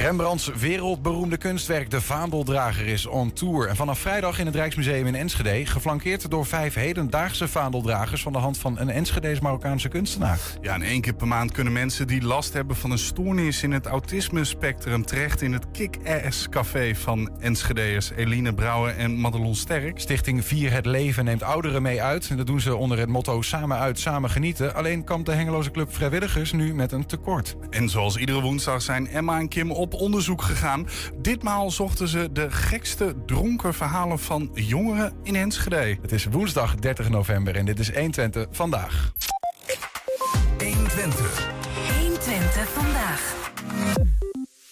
Rembrandts wereldberoemde kunstwerk De Vaandeldrager is on tour. En vanaf vrijdag in het Rijksmuseum in Enschede... geflankeerd door vijf hedendaagse vaandeldragers... van de hand van een Enschedees Marokkaanse kunstenaar. Ja, en één keer per maand kunnen mensen die last hebben van een stoornis... in het autisme-spectrum terecht in het Kick-Ass Café van Enschedeers... Eline Brouwer en Madelon Sterk. Stichting Vier het Leven neemt ouderen mee uit. En dat doen ze onder het motto Samen uit, samen genieten. Alleen kampt de Hengeloze Club Vrijwilligers nu met een tekort. En zoals iedere woensdag zijn Emma en Kim op onderzoek gegaan. Ditmaal zochten ze de gekste dronken verhalen van jongeren in Enschede. Het is woensdag 30 november en dit is 120 vandaag. 120. 120 vandaag.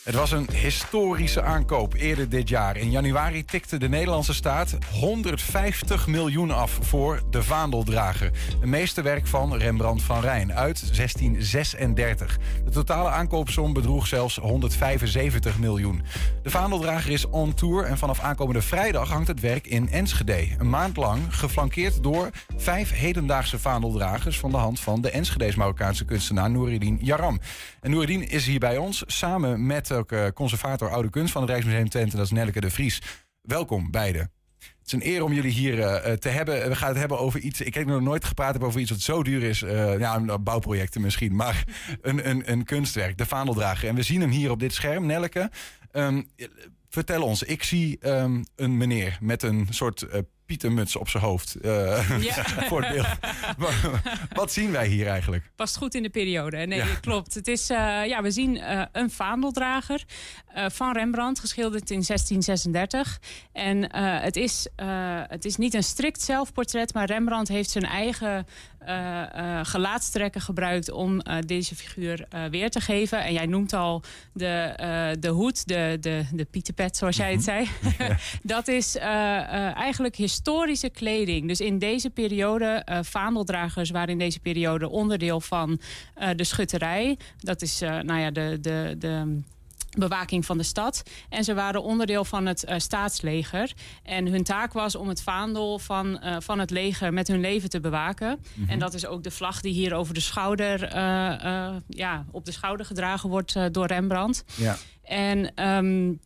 Het was een historische aankoop eerder dit jaar. In januari tikte de Nederlandse staat 150 miljoen af voor de Vaandeldrager. Een meesterwerk van Rembrandt van Rijn uit 1636. De totale aankoopsom bedroeg zelfs 175 miljoen. De Vaandeldrager is on tour en vanaf aankomende vrijdag hangt het werk in Enschede. Een maand lang geflankeerd door vijf hedendaagse vaandeldragers... van de hand van de Enschedees Marokkaanse kunstenaar Noureddin Yaram. En Noureddin is hier bij ons samen met ook uh, conservator oude kunst van het Rijksmuseum Twente. Dat is Nelleke de Vries. Welkom beiden. Het is een eer om jullie hier uh, te hebben. We gaan het hebben over iets. Ik heb nog nooit gepraat over iets wat zo duur is. Ja, bouwprojecten misschien. Maar een, een, een kunstwerk, de Vaandeldrager. En we zien hem hier op dit scherm, Nelleke. Um, vertel ons, ik zie um, een meneer met een soort pietermuts op zijn hoofd. Uh, ja. voor het beeld. Wat zien wij hier eigenlijk? Past goed in de periode. Nee, ja. klopt. Het is, uh, ja, we zien uh, een vaandeldrager van Rembrandt, geschilderd in 1636. En het, is, het is niet een strikt zelfportret, maar Rembrandt heeft zijn eigen gelaatstrekken gebruikt om deze figuur weer te geven. En jij noemt al de, de hoed, de, de, de pieterpet, zoals jij het zei. Dat is eigenlijk historische kleding. Dus in deze periode, vaandeldragers waren in deze periode onderdeel van de schutterij. Dat is nou ja, de, de, de bewaking van de stad. En ze waren onderdeel van het uh, staatsleger. En hun taak was om het vaandel van, uh, van het leger met hun leven te bewaken. Mm -hmm. En dat is ook de vlag die hier over de schouder, uh, ja, op de schouder gedragen wordt door Rembrandt. Ja. En um,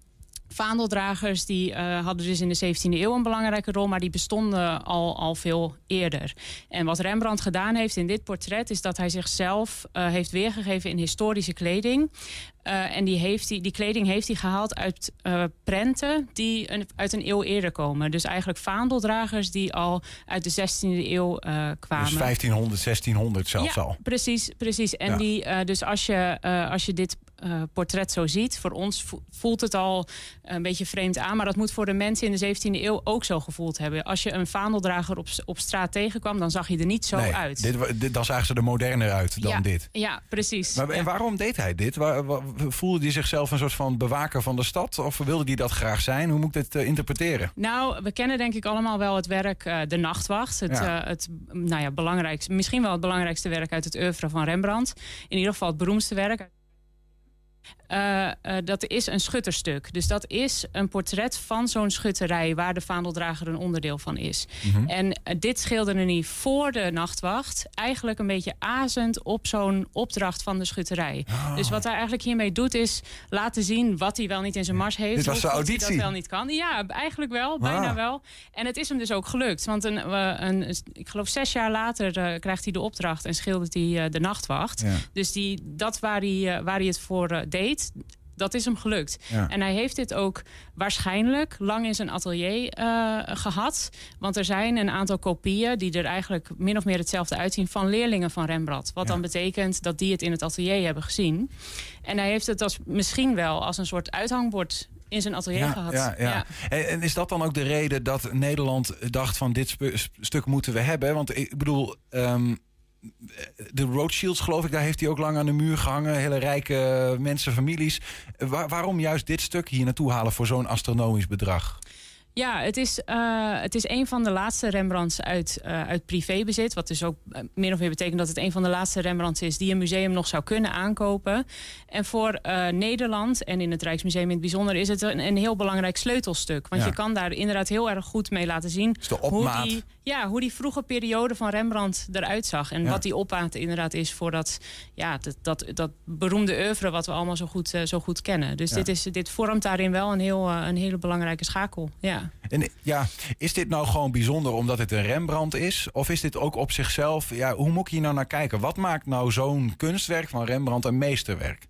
Vaandeldragers die uh, hadden dus in de 17e eeuw een belangrijke rol, maar die bestonden al, al veel eerder. En wat Rembrandt gedaan heeft in dit portret is dat hij zichzelf uh, heeft weergegeven in historische kleding. Uh, en die, heeft die, die kleding heeft hij gehaald uit prenten die een, uit een eeuw eerder komen. Dus eigenlijk vaandeldragers die al uit de 16e eeuw kwamen. Dus 1500, 1600 zelfs ja, al. Precies, precies. En Ja. die, dus als je, als je dit uh, portret zo ziet. Voor ons voelt het al een beetje vreemd aan. Maar dat moet voor de mensen in de 17e eeuw ook zo gevoeld hebben. Als je een vaandeldrager op, op straat tegenkwam, dan zag hij er niet zo nee, uit. Dit, dan zagen ze er moderner uit dan ja, dit. Ja, precies. Maar, en Ja. waarom deed hij dit? Waar, waar- voelde hij zichzelf een soort van bewaker van de stad? Of wilde hij dat graag zijn? Hoe moet ik dit eh, interpreteren? Nou, we kennen denk ik allemaal wel het werk uh, De Nachtwacht. Het, Ja. het nou ja, belangrijkste, misschien wel het belangrijkste werk uit het oeuvre van Rembrandt. In ieder geval het beroemdste werk. Uh, uh, dat is een schutterstuk. Dus dat is een portret van zo'n schutterij... waar de vaandeldrager een onderdeel van is. Mhm. En uh, dit schilderde hij voor de nachtwacht... eigenlijk een beetje azend op zo'n opdracht van de schutterij. Ah. Dus wat hij eigenlijk hiermee doet is laten zien... wat hij wel niet in zijn mars heeft. Dit was zijn goed hij auditie. dat wel niet kan. Ja, eigenlijk wel, bijna Ah. wel. En het is hem dus ook gelukt. Want een, een, ik geloof zes jaar later krijgt hij de opdracht... en schildert hij de nachtwacht. Ja. Dus die, dat waar hij, waar hij het voor deed... Dat is hem gelukt. Ja. En hij heeft dit ook waarschijnlijk lang in zijn atelier uh, gehad. Want er zijn een aantal kopieën die er eigenlijk min of meer hetzelfde uitzien van leerlingen van Rembrandt. Wat Ja. dan betekent dat die het in het atelier hebben gezien. En hij heeft het als, misschien wel als een soort uithangbord in zijn atelier Ja, gehad. ja, ja. En, en is dat dan ook de reden dat Nederland dacht van dit sp- stuk moeten we hebben? Want ik bedoel, ehm, de Rothschilds, geloof ik, daar heeft hij ook lang aan de muur gehangen. Hele rijke mensen, families. waarom juist dit stuk hier naartoe halen voor zo'n astronomisch bedrag? Ja, het is, uh, het is een van de laatste Rembrandts uit, uh, uit privébezit. Wat dus ook uh, meer of meer betekent dat het een van de laatste Rembrandts is... die een museum nog zou kunnen aankopen. En voor Nederland en in het Rijksmuseum in het bijzonder... is het een, een heel belangrijk sleutelstuk. Want ja. je kan daar inderdaad heel erg goed mee laten zien... hoe die, ja, hoe die vroege periode van Rembrandt eruit zag. En ja. wat die opmaat inderdaad is voor dat, ja, dat, dat, dat beroemde oeuvre... wat we allemaal zo goed, zo goed kennen. Dus dit, is, dit vormt daarin wel een, heel, een hele belangrijke schakel. Ja. En ja, is dit nou gewoon bijzonder omdat het een Rembrandt is? Of is dit ook op zichzelf, ja, hoe moet ik hier nou naar kijken? Wat maakt nou zo'n kunstwerk van Rembrandt een meesterwerk?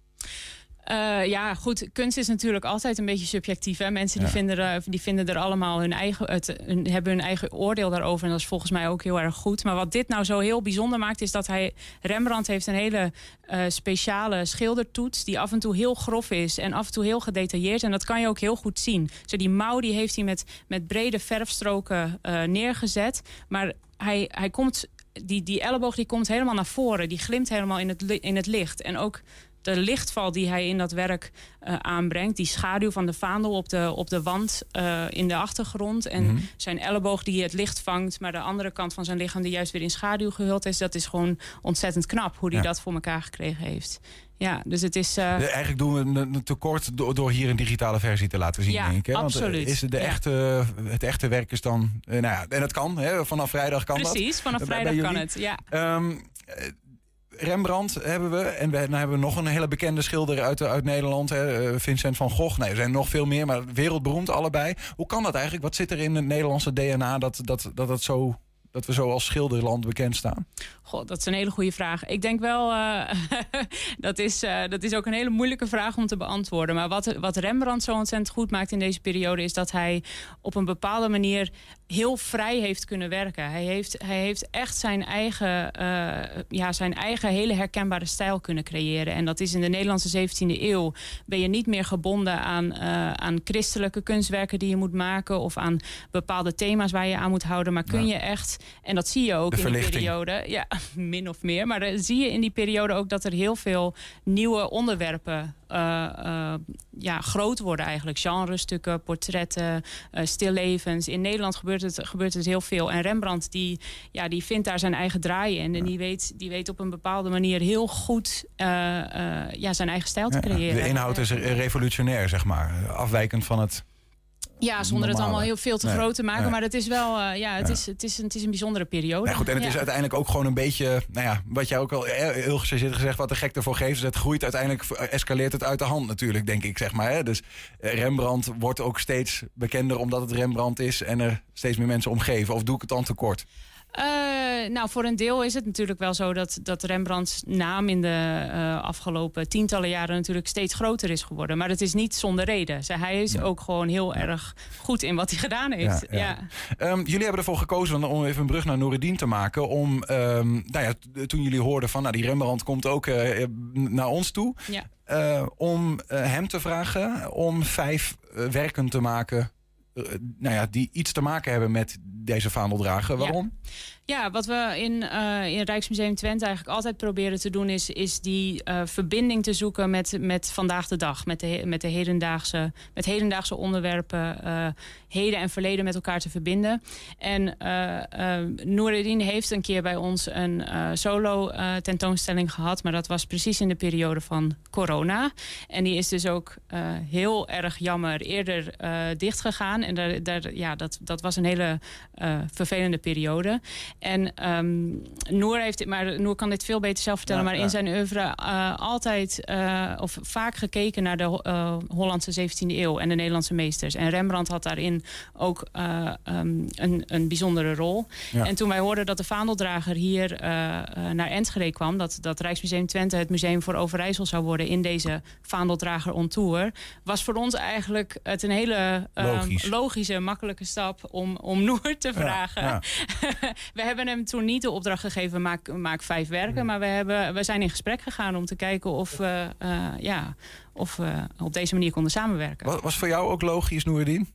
Uh, ja, goed. Kunst is natuurlijk altijd een beetje subjectief. Hè? Mensen die, vinden er, die vinden er allemaal hun eigen, het, hun, hebben hun eigen oordeel daarover. En dat is volgens mij ook heel erg goed. Maar wat dit nou zo heel bijzonder maakt, is dat hij. Rembrandt heeft een hele uh, speciale schildertoets. Die af en toe heel grof is en af en toe heel gedetailleerd. En dat kan je ook heel goed zien. Zo die mouw die heeft hij met, met brede verfstroken uh, neergezet. Maar hij, hij komt. Die, die elleboog die komt helemaal naar voren. Die glimt helemaal in het, in het licht. En ook de lichtval die hij in dat werk uh, aanbrengt. Die schaduw van de vaandel op de, op de wand uh, in de achtergrond. En mm -hmm. zijn elleboog die het licht vangt. Maar de andere kant van zijn lichaam die juist weer in schaduw gehuld is. Dat is gewoon ontzettend knap hoe hij ja. dat voor elkaar gekregen heeft. Ja, dus het is... Uh... Eigenlijk doen we een tekort door, door hier een digitale versie te laten zien, ja, denk ik. Hè? absoluut. Want is de ja. echte, het echte werk is dan... Nou ja, en het kan, hè? vanaf vrijdag kan Precies, dat. Precies, vanaf vrijdag kan het, ja. Um, Rembrandt hebben we. En we, dan hebben we nog een hele bekende schilder uit, uit Nederland. Hè, Vincent van Gogh. Nee, er zijn nog veel meer, maar wereldberoemd allebei. Hoe kan dat eigenlijk? Wat zit er in het Nederlandse DNA dat, dat, dat, dat, zo, dat we zo als schilderland bekend staan? God, dat is een hele goede vraag. Ik denk wel, uh, dat, is, uh, dat is ook een hele moeilijke vraag om te beantwoorden. Maar wat, wat Rembrandt zo ontzettend goed maakt in deze periode... is dat hij op een bepaalde manier heel vrij heeft kunnen werken. Hij heeft, hij heeft echt zijn eigen, uh, ja, zijn eigen hele herkenbare stijl kunnen creëren. En dat is in de Nederlandse 17e eeuw. Ben je niet meer gebonden aan, aan christelijke kunstwerken die je moet maken... of aan bepaalde thema's waar je aan moet houden. Maar kun je echt, en dat zie je ook in die periode... Ja, min of meer. Maar dan zie je in die periode ook dat er heel veel nieuwe onderwerpen uh, uh, ja, groot worden eigenlijk. Genrestukken, portretten, uh, stillevens. In Nederland gebeurt het, gebeurt het heel veel. En Rembrandt die, ja, die vindt daar zijn eigen draai in. En die weet, die weet op een bepaalde manier heel goed ja, zijn eigen stijl te creëren. De inhoud is revolutionair, zeg maar. Afwijkend van het ja, zonder het allemaal heel veel te nee, groot te maken. Nee. Maar het is wel, uh, ja, het, ja. Is, het, is een, het is een bijzondere periode. Ja, goed, en het ja. is uiteindelijk ook gewoon een beetje, nou ja, wat jij ook al heel gezegd gezegd, wat de gek ervoor geeft, is het groeit uiteindelijk, escaleert het uit de hand natuurlijk, denk ik, zeg maar. Hè? Dus Rembrandt wordt ook steeds bekender omdat het Rembrandt is en er steeds meer mensen omgeven. Of doe ik het dan tekort? Uh, nou, voor een deel is het natuurlijk wel zo dat, dat Rembrandts naam in de uh, afgelopen tientallen jaren natuurlijk steeds groter is geworden. Maar dat is niet zonder reden. Zij, hij is ja. ook gewoon heel ja. erg goed in wat hij gedaan heeft. Ja, um, jullie hebben ervoor gekozen om even een brug naar Noureddin te maken. Om, um, nou ja, toen jullie hoorden van nou, die Rembrandt komt ook uh, naar ons toe. om hem te vragen om vijf werken te maken nou ja, die iets te maken hebben met deze vaandeldrager. Waarom? Ja. Ja, wat we in, uh, in Rijksmuseum Twente eigenlijk altijd proberen te doen... is, is die uh, verbinding te zoeken met, met vandaag de dag. Met, de, met, de hedendaagse, met hedendaagse onderwerpen. Uh, heden en verleden met elkaar te verbinden. En Noureddin heeft een keer bij ons een solo tentoonstelling gehad. Maar dat was precies in de periode van corona. En die is dus ook heel erg jammer eerder dichtgegaan. En daar, daar, ja, dat, dat was een hele vervelende periode. En um, Noor heeft, maar Noor kan dit veel beter zelf vertellen, ja, maar ja. in zijn oeuvre uh, altijd uh, of vaak gekeken naar de uh, Hollandse 17e eeuw en de Nederlandse meesters. En Rembrandt had daarin ook um, een, een bijzondere rol. Ja. En toen wij hoorden dat de vaandeldrager hier naar Enschede kwam, dat, dat Rijksmuseum Twente het museum voor Overijssel zou worden in deze vaandeldrager on tour, was voor ons eigenlijk het een hele Logisch. logische, makkelijke stap om, om Noor te vragen. we hebben hem toen niet de opdracht gegeven, maak, maak vijf werken. Hmm. Maar we, hebben, we zijn in gesprek gegaan om te kijken of we, uh, ja, of we op deze manier konden samenwerken. Was, was voor jou ook logisch, Noerdien?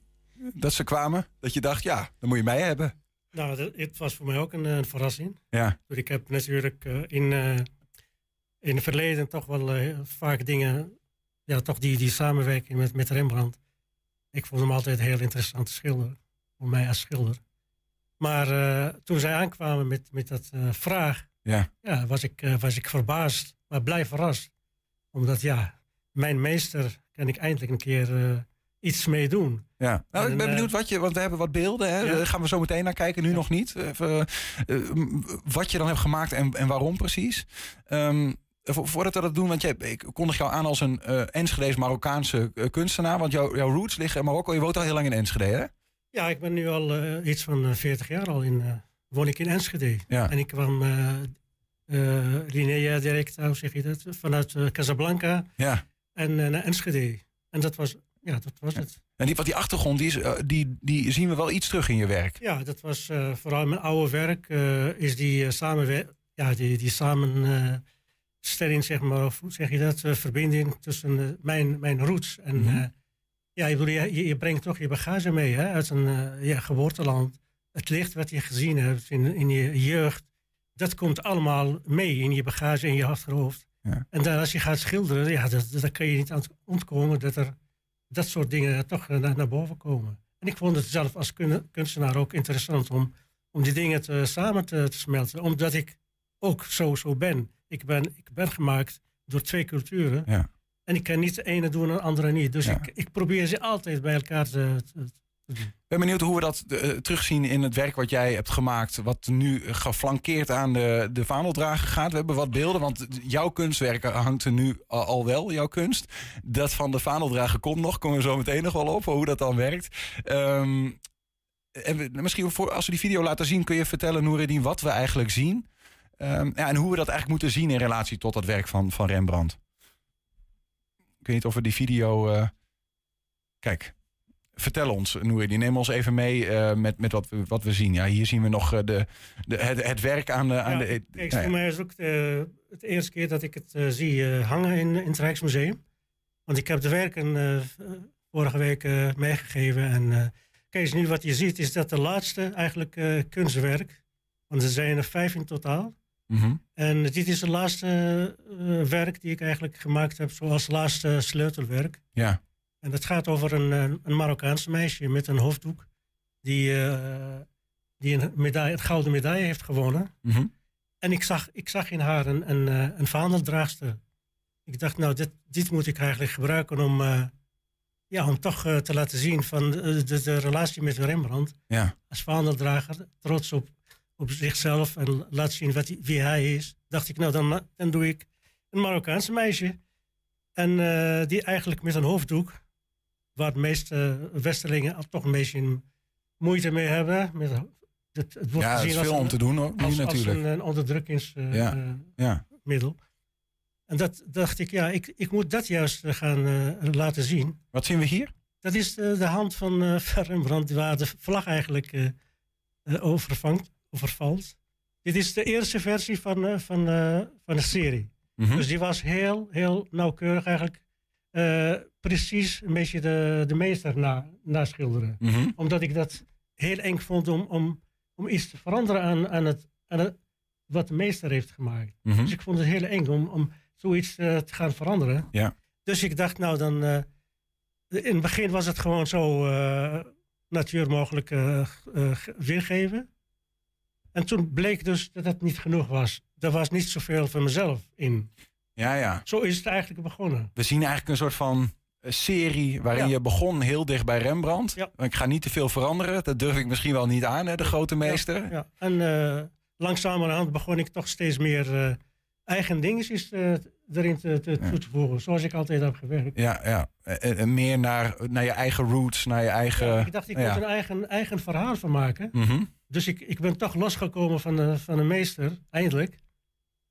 Dat ze kwamen? Dat je dacht, ja, dan moet je mij hebben. Nou, het was voor mij ook een, een verrassing. Ja. Ik heb natuurlijk uh, in, uh, in het verleden toch wel vaak dingen, ja, toch die, die samenwerking met, met Rembrandt. Ik vond hem altijd heel interessant te schilderen, voor mij als schilder. Maar toen zij aankwamen met, met dat vraag, ja. Ja, was, ik, was ik verbaasd, maar blij verrast. Omdat ja, mijn meester kan ik eindelijk een keer iets mee doen. Ja, nou, En, ik ben eh, benieuwd wat je, want we hebben wat beelden. Hè? Ja. Daar gaan we zo meteen naar kijken, nu nog niet. Even, eh, wat je dan hebt gemaakt en, en waarom precies. Ehm, vo- voordat we dat doen, want jij, ik kondig jou aan als een eh Enschede's Marokkaanse eh, kunstenaar. Want jouw jouw roots liggen in Marokko. Je woont al heel lang in Enschede, hè? Ja, ik ben nu al eh, iets van eh, 40 jaar al in, eh, woon ik in Enschede. Ja. En ik kwam uh, Linea direct, hoe zeg je dat, vanuit eh, Casablanca Ja. en eh, naar Enschede. En dat was, ja, dat was het. En die, wat die achtergrond, die, is, eh, die, die zien we wel iets terug in je werk. Ja, dat was eh, vooral mijn oude werk, eh, is die uh, samenwer ja, die, die samenstelling, zeg maar, of hoe zeg je dat, verbinding tussen mijn, mijn roots en... Mhm. Ja, ik bedoel, je, je brengt toch je bagage mee hè, uit een uh, ja, geboorteland. Het licht wat je gezien hebt in, in je jeugd, dat komt allemaal mee in je bagage, in je achterhoofd. Ja. En dan als je gaat schilderen, ja, dat, dat kan je niet aan ontkomen dat er dat soort dingen toch naar, naar boven komen. En ik vond het zelf als kun, kunstenaar ook interessant om, om die dingen te, samen te, te, smelten. Omdat ik ook zo, zo ben. Ik, ben. ik ben gemaakt door twee culturen. Ja. En ik kan niet de ene doen en de andere niet. Dus Ja. ik, ik probeer ze altijd bij elkaar te, doen. Ik ben benieuwd hoe we dat eh, terugzien in het werk wat jij hebt gemaakt. Wat nu geflankeerd aan de, de vaandeldrager gaat. We hebben wat beelden, want jouw kunstwerk hangt er nu al, al wel, jouw kunst. Dat van de vaandeldrager komt nog, komen we zo meteen nog wel op, hoe dat dan werkt. Ehm, en we, misschien voor, als we die video laten zien, kun je vertellen, Noureddin, wat we eigenlijk zien. Ehm, ja, en hoe we dat eigenlijk moeten zien in relatie tot dat werk van, van Rembrandt. Ik weet niet of we die video... eh, Kijk, vertel ons, Noureddin. Neem ons even mee uh, met, met wat, we, wat we zien. Ja, hier zien we nog uh, de, de, het, het werk aan de... Aan ja, de kijk, voor mij is het ook de, het eerste keer dat ik het uh, zie hangen in, in het Rijksmuseum. Want ik heb de werken vorige week meegegeven. En kijk, nu wat je ziet is dat de laatste eigenlijk kunstwerk. Want er zijn er vijf in totaal. Mm -hmm. En dit is het laatste werk die ik eigenlijk gemaakt heb zoals laatste sleutelwerk. Ja. En dat gaat over een, een Marokkaanse meisje met een hoofddoek. Die, uh, die een, medaille, een gouden medaille heeft gewonnen. Mm -hmm. En ik zag, ik zag in haar een, een, een vaandeldraagster. Ik dacht, nou, dit, dit moet ik eigenlijk gebruiken om, uh, ja, om toch te laten zien van de, de, de, relatie met Rembrandt. Ja. Als vaandeldrager, trots op, op zichzelf en laat zien wat hij, wie hij is. Dacht ik, nou, dan, dan doe ik een Marokkaanse meisje. En die eigenlijk met een hoofddoek waar de meeste Westerlingen toch een beetje moeite mee hebben. Met het, het wordt ja, het gezien is veel als om te doen hoor, nu als, natuurlijk. Als een, een onderdrukkingsmiddel. ja. Uh, ja. En dat dacht ik, ja, ik, ik moet dat juist gaan uh, laten zien. Wat zien we hier? Dat is de, de hand van uh, Rembrandt, waar de vlag eigenlijk overvangt, overvalt. Dit is de eerste versie van, van, van de serie. Mhm. Mm -hmm. Dus die was heel, heel nauwkeurig eigenlijk uh, precies een beetje de, de meester na, naschilderen. Mm -hmm. Omdat ik dat heel eng vond om, om, om iets te veranderen aan, aan, het, aan het, wat de meester heeft gemaakt. Mm -hmm. Dus ik vond het heel eng om, om zoiets uh, te gaan veranderen. Ja. Dus ik dacht, nou dan. Uh, in het begin was het gewoon zo natuur mogelijk weergeven. En toen bleek dus dat het niet genoeg was. Er was niet zoveel van mezelf in. Ja, ja. Zo is het eigenlijk begonnen. We zien eigenlijk een soort van eh, serie waarin ja. je begon heel dicht bij Rembrandt. Ja. Ik ga niet te veel veranderen. Dat durf ik misschien wel niet aan, hè, de grote meester. Ja, ja. En uh, langzamerhand begon ik toch steeds meer uh, eigen dingetjes uh, erin te, te, toe te voegen. Zoals ik altijd heb gewerkt. Ja, ja. En, en meer naar, naar je eigen roots, naar je eigen... ik dacht, ik moet een eigen, eigen verhaal van maken. Mm -hmm. Dus ik, ik ben toch losgekomen van de, van de meester, eindelijk.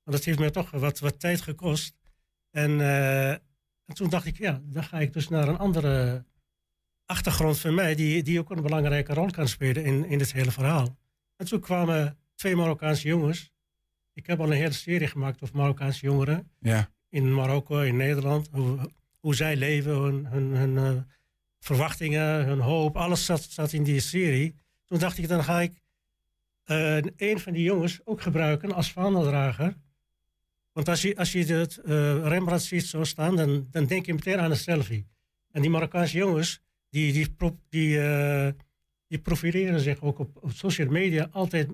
Want dat heeft me toch wat, wat tijd gekost. En, uh, en, toen dacht ik, ja, dan ga ik dus naar een andere achtergrond van mij, die, die ook een belangrijke rol kan spelen in, in dit hele verhaal. En toen kwamen twee Marokkaanse jongens. Ik heb al een hele serie gemaakt over Marokkaanse jongeren. Ja. In Marokko, in Nederland. Hoe, hoe zij leven, hun, hun, hun uh, verwachtingen, hun hoop. Alles zat, zat in die serie. Toen dacht ik, dan ga ik uh, een van die jongens ook gebruiken als vaandeldrager. Want als je, als je het uh, Rembrandt ziet zo staan, dan, dan denk je meteen aan een selfie. En die Marokkaanse jongens, die, die, die, uh, die profileren zich ook op, op social media altijd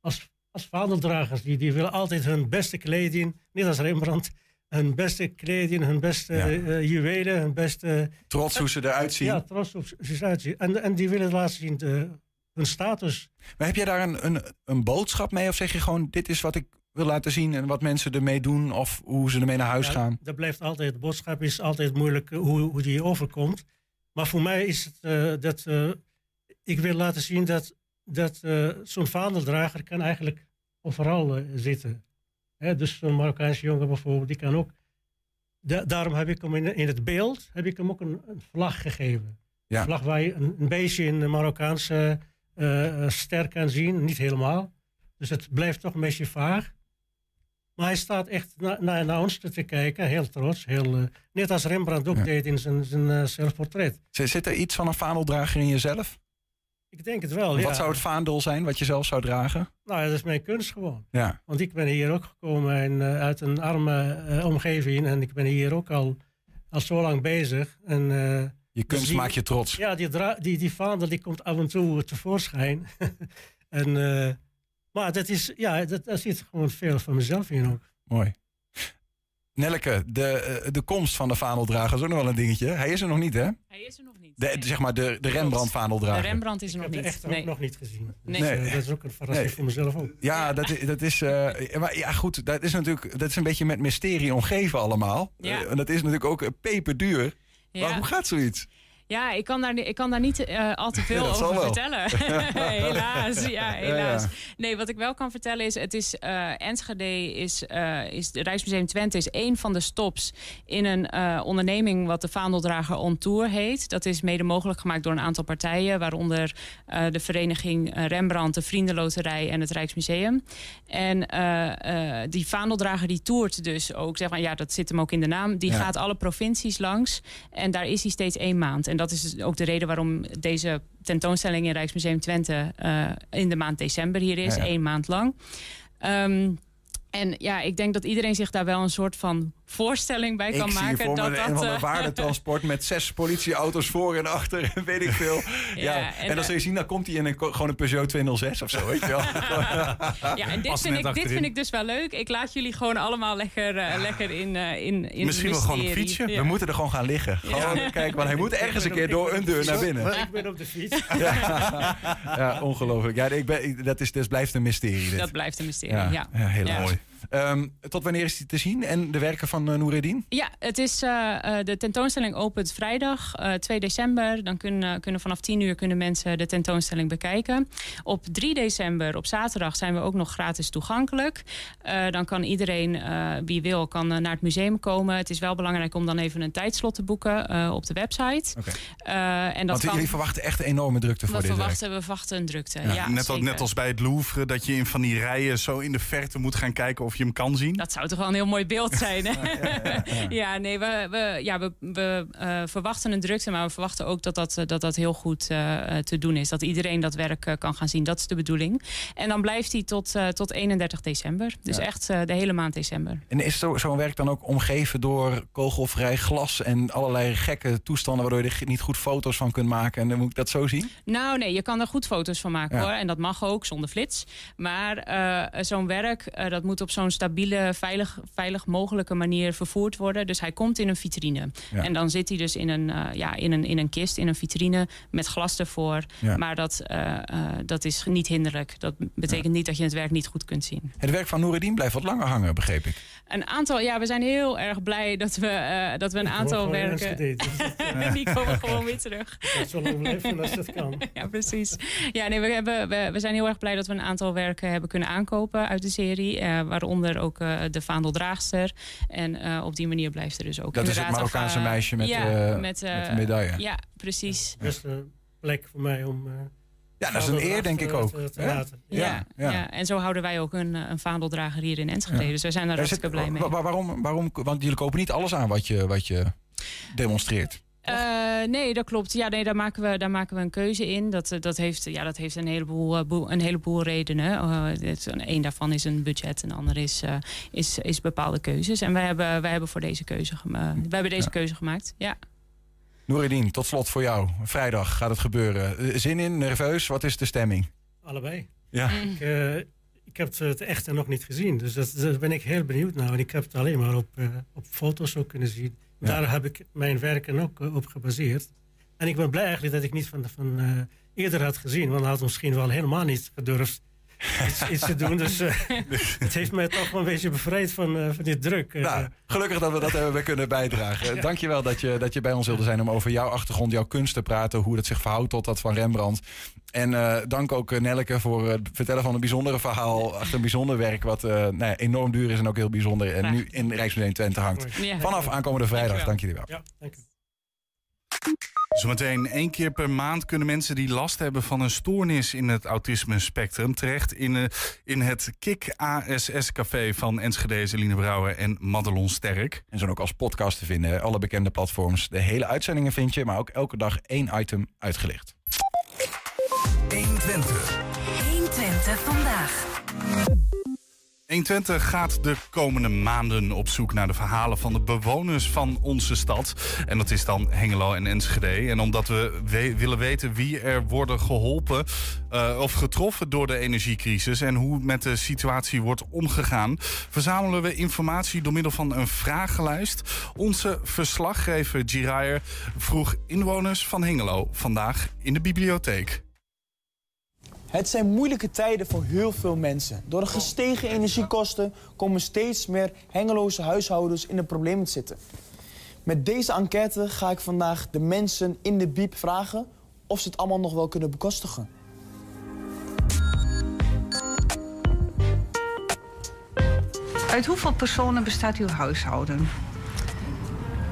als, als vaandeldragers. Die, die willen altijd hun beste kleding, niet als Rembrandt, hun beste kleding, hun beste ja. juwelen, hun beste... Trots hoe ze eruit zien. Ja, trots hoe ze eruit zien. En, en die willen laten zien de, hun status. Maar heb jij daar een, een, een boodschap mee? Of zeg je gewoon, dit is wat ik wil laten zien en wat mensen ermee doen of hoe ze ermee naar huis gaan? Dat blijft altijd, de boodschap is altijd moeilijk hoe, hoe die overkomt. Maar voor mij is het uh, dat uh, ik wil laten zien dat, dat uh, zo'n vaandeldrager kan eigenlijk overal zitten. Hè, dus zo'n Marokkaanse jongen bijvoorbeeld, die kan ook. Da daarom heb ik hem in, in, het beeld heb ik hem ook een, een vlag gegeven. Ja. Een vlag waar je een, een beetje in de Marokkaanse ster kan zien, niet helemaal. Dus het blijft toch een beetje vaag. Maar hij staat echt naar na, na ons te kijken, heel trots. Heel, uh, net als Rembrandt ook ja. deed in zijn, zijn uh, zelfportret. Zit er iets van een vaandeldrager in jezelf? Ik denk het wel, Wat ja. zou het vaandel zijn wat je zelf zou dragen? Nou, dat is mijn kunst gewoon. Ja. Want ik ben hier ook gekomen en, uh, uit een arme omgeving. En ik ben hier ook al, al zo lang bezig. En, je kunst dus die, maakt je trots. Ja, die, die, die vaandel die komt af en toe tevoorschijn. en... Maar dat, is, ja, dat, daar zit gewoon veel van mezelf in ook. Mooi. Nelleke, de, de komst van de vaandeldrager is ook nog wel een dingetje. Hij is er nog niet, hè? Hij is er nog niet. De, nee. Zeg maar de, de Rembrandt-vaandeldrager. De Rembrandt is er nog Ik heb niet. echte nee. ook nog niet gezien. Nee. Dus, Nee. uh, dat is ook een verrassing Nee. voor mezelf ook. Ja, dat, is- dat is. eh, maar ja, goed, dat is natuurlijk. Dat is een beetje met mysterie omgeven allemaal. Ja. Eh, en dat is natuurlijk ook eh, Maar hoe gaat zoiets? Ja, ik kan daar, ik kan daar niet eh, al te veel Ja, over vertellen. helaas, ja, helaas. ja. Nee, wat ik wel kan vertellen is, het is eh, Enschede is, eh is de Rijksmuseum Twente is een van de stops in een onderneming wat de Vaandeldrager on Tour heet. Dat is mede mogelijk gemaakt door een aantal partijen, waaronder de vereniging Rembrandt, de Vriendenloterij en het Rijksmuseum. En die Vaandeldrager die toert dus ook, zeg maar, ja, dat zit hem ook in de naam. Die gaat alle provincies langs en daar is hij steeds één maand. En dat is dus ook de reden waarom deze tentoonstelling in Rijksmuseum Twente eh, in de maand december hier is, Ja, ja. één maand lang. Ehm, en ja, ik denk dat iedereen zich daar wel een soort van voorstelling bij kan ik zie maken. voor dat me dat, een van de eh, waardetransport met zes politieauto's voor en achter en weet ik veel. Ja, Ja, en, en, dan zul je zien, dan komt hij in een, gewoon een Peugeot 206 of zo, weet je wel. ja, en dit, Pas vind ik, dit vind ik dus wel leuk. Ik laat jullie gewoon allemaal lekker, eh, lekker in, eh, in, in Misschien wel gewoon fietsje? Ja. We moeten er gewoon gaan liggen. Gewoon kijken, want hij moet ergens een keer door een deur naar binnen. Ik ben op de fiets. Ja, ja ongelooflijk. Ja, ik ben, ik- dat, is, dat blijft een mysterie. Dit. Dat blijft een mysterie, ja, ja. ja, heel Ja. mooi. Ehm, tot wanneer is die te zien? En de werken van uh, Noureddin? Ja, het is, eh, eh, de tentoonstelling opent vrijdag eh 2 december. Dan kunnen, kunnen vanaf 10 uur kunnen mensen de tentoonstelling bekijken. Op 3 december, op zaterdag, zijn we ook nog gratis toegankelijk. Eh, dan kan iedereen, eh, wie wil, kan naar het museum komen. Het is wel belangrijk om dan even een tijdslot te boeken eh, op de website. Oké. Eh, en dat Want kan, jullie verwachten echt enorme drukte voor we dit werk. verwachten, we verwachten een drukte. Ja, net, net als bij het Louvre, dat je in van die rijen zo in de verte moet gaan kijken of je hem kan zien. Dat zou toch wel een heel mooi beeld zijn. Hè? ja, nee, we, we, ja, we, we eh, verwachten een drukte, maar we verwachten ook dat dat, eh, dat, dat heel goed eh, te doen is. Dat iedereen dat werk kan gaan zien. Dat is de bedoeling. En dan blijft hij tot, eh, tot 31 december. Dus Ja. echt de hele maand december. En is zo- zo'n werk dan ook omgeven door kogelvrij glas en allerlei gekke toestanden waardoor je er niet goed foto's van kunt maken? En dan moet ik dat zo zien? Nou nee, je kan er goed foto's van maken Ja. hoor. En dat mag ook zonder flits. Maar eh, zo'n werk, eh, dat moet op zo'n stabiele, veilig, veilig mogelijke manier vervoerd worden. Dus hij komt in een vitrine. Ja. En dan zit hij dus in een, eh, ja, in, een, in een kist, in een vitrine met glas ervoor. Ja. Maar dat, eh, eh, dat is niet hinderlijk. Dat betekent niet dat je het werk niet goed kunt zien. Het werk van Noureddin blijft wat langer hangen, begreep ik. Een aantal, ja, we zijn heel erg blij dat we, eh, dat we een aantal werken. Die komen gewoon weer terug. Dat zo lang blijven als dat kan. Ja, precies. Ja, nee, we, hebben, we, we zijn heel erg blij dat we een aantal werken hebben kunnen aankopen uit de serie. eh, waaronder ook eh, de Vaandeldraagster. En eh, op die manier blijft er dus ook Dat is het nog, Marokkaanse eh, meisje met, ja, eh, met, eh, met de medaille. Ja, precies. Beste plek voor mij om... eh, Ja, dat is een eer, denk ik ook. te- te hè? laten. Ja, Ja, ja. ja. en zo houden wij ook een, eh, een vaandeldrager hier in Enschede. Ja. Dus wij zijn daar zit- hartstikke blij mee. wa- wa- waarom, waarom, want jullie kopen niet alles aan wat je, wat je demonstreert. Uh, nee, dat klopt. Ja, nee, daar, maken we, daar maken we een keuze in. Dat, eh, dat, heeft, ja, dat heeft een heleboel, uh, een heleboel redenen. Uh, een daarvan is een budget, een ander is, is, is bepaalde keuzes. En wij hebben, wij hebben voor deze keuze, wij hebben deze keuze gemaakt. Ja. Noureddin, tot slot voor jou. Vrijdag gaat het gebeuren. Zin in, nerveus? Wat is de stemming? Allebei. Ja. Mm. Ik, ik heb het echt nog niet gezien. Dus dat, daar ben ik heel benieuwd naar. En ik heb het alleen maar op, op foto's ook kunnen zien. Daar heb ik mijn werken ook eh, op gebaseerd. En ik ben blij eigenlijk dat ik niet van, van uh, eerder had gezien. Want dan had misschien wel helemaal niet gedurfd iets, iets, te doen. Dus uh, het heeft mij toch wel een beetje bevrijd van, uh, van dit druk. Nou, gelukkig dat we dat hebben kunnen bijdragen. Ja. Dankjewel dat je, dat je bij ons wilde zijn om over jouw achtergrond, jouw kunst te praten. Hoe dat zich verhoudt tot dat van Rembrandt. En uh, dank ook Nelleke voor het vertellen van een bijzondere verhaal. Achter een bijzonder werk wat nou ja, enorm duur is en ook heel bijzonder. En nu in Rijksmuseum Twente hangt. Vanaf aankomende vrijdag. Dank jullie wel. Ja, dank. Zometeen één keer per maand kunnen mensen die last hebben van een stoornis in het autisme-spectrum terecht in, uh, in het KIK ASS Café van Enschede, Eline Brouwer en Madelon Sterk. En zijn ook als podcast te vinden, alle bekende platforms. De hele uitzendingen vind je, maar ook elke dag één item uitgelicht. 120. 120 vandaag. 120 gaat de komende maanden op zoek naar de verhalen van de bewoners van onze stad. En dat is dan Hengelo en Enschede. En omdat we willen weten wie er worden geholpen uh, of getroffen door de energiecrisis en hoe met de situatie wordt omgegaan, verzamelen we informatie door middel van een vragenlijst. Onze verslaggever Girayer vroeg inwoners van Hengelo vandaag in de bibliotheek. Het zijn moeilijke tijden voor heel veel mensen. Door de gestegen energiekosten komen steeds meer hengeloze huishoudens in de problemen te zitten. Met deze enquête ga ik vandaag de mensen in de biep vragen of ze het allemaal nog wel kunnen bekostigen. Uit hoeveel personen bestaat uw huishouden?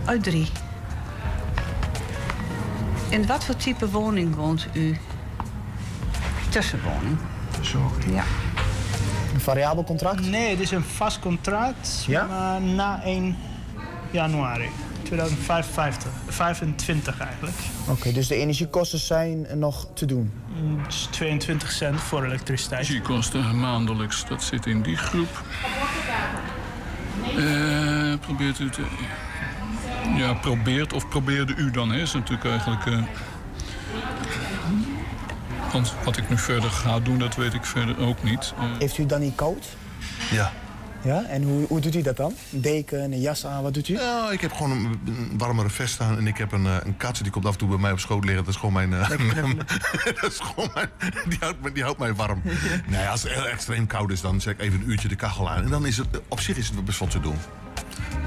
Uit drie. In wat voor type woning woont u? Tussenwoning. Zo. Ja. Een variabel contract? Nee, het is een vast contract. Ja? Maar na 1 januari 2025. 25 eigenlijk. Oké, okay, dus de energiekosten zijn nog te doen? Mm, 22 cent voor elektriciteit. Energiekosten maandelijks, dat zit in die groep. Uh, probeert u te... Ja, probeert of probeerde u dan, hè? is natuurlijk eigenlijk... Uh... Want wat ik nu verder ga doen, dat weet ik verder ook niet. Uh... Heeft u dan niet koud? Ja. Ja, en hoe, hoe doet u dat dan? Een deken, een jas aan, wat doet u? Nou, ik heb gewoon een, een warmere vest aan en ik heb een, een kat die komt af en toe bij mij op schoot liggen. Dat is gewoon mijn... Uh, dat is gewoon mijn die, houdt, die houdt mij warm. Ja. Nee, als het heel extreem koud is, dan zet ik even een uurtje de kachel aan. En dan is het, op zich is het best wat te doen.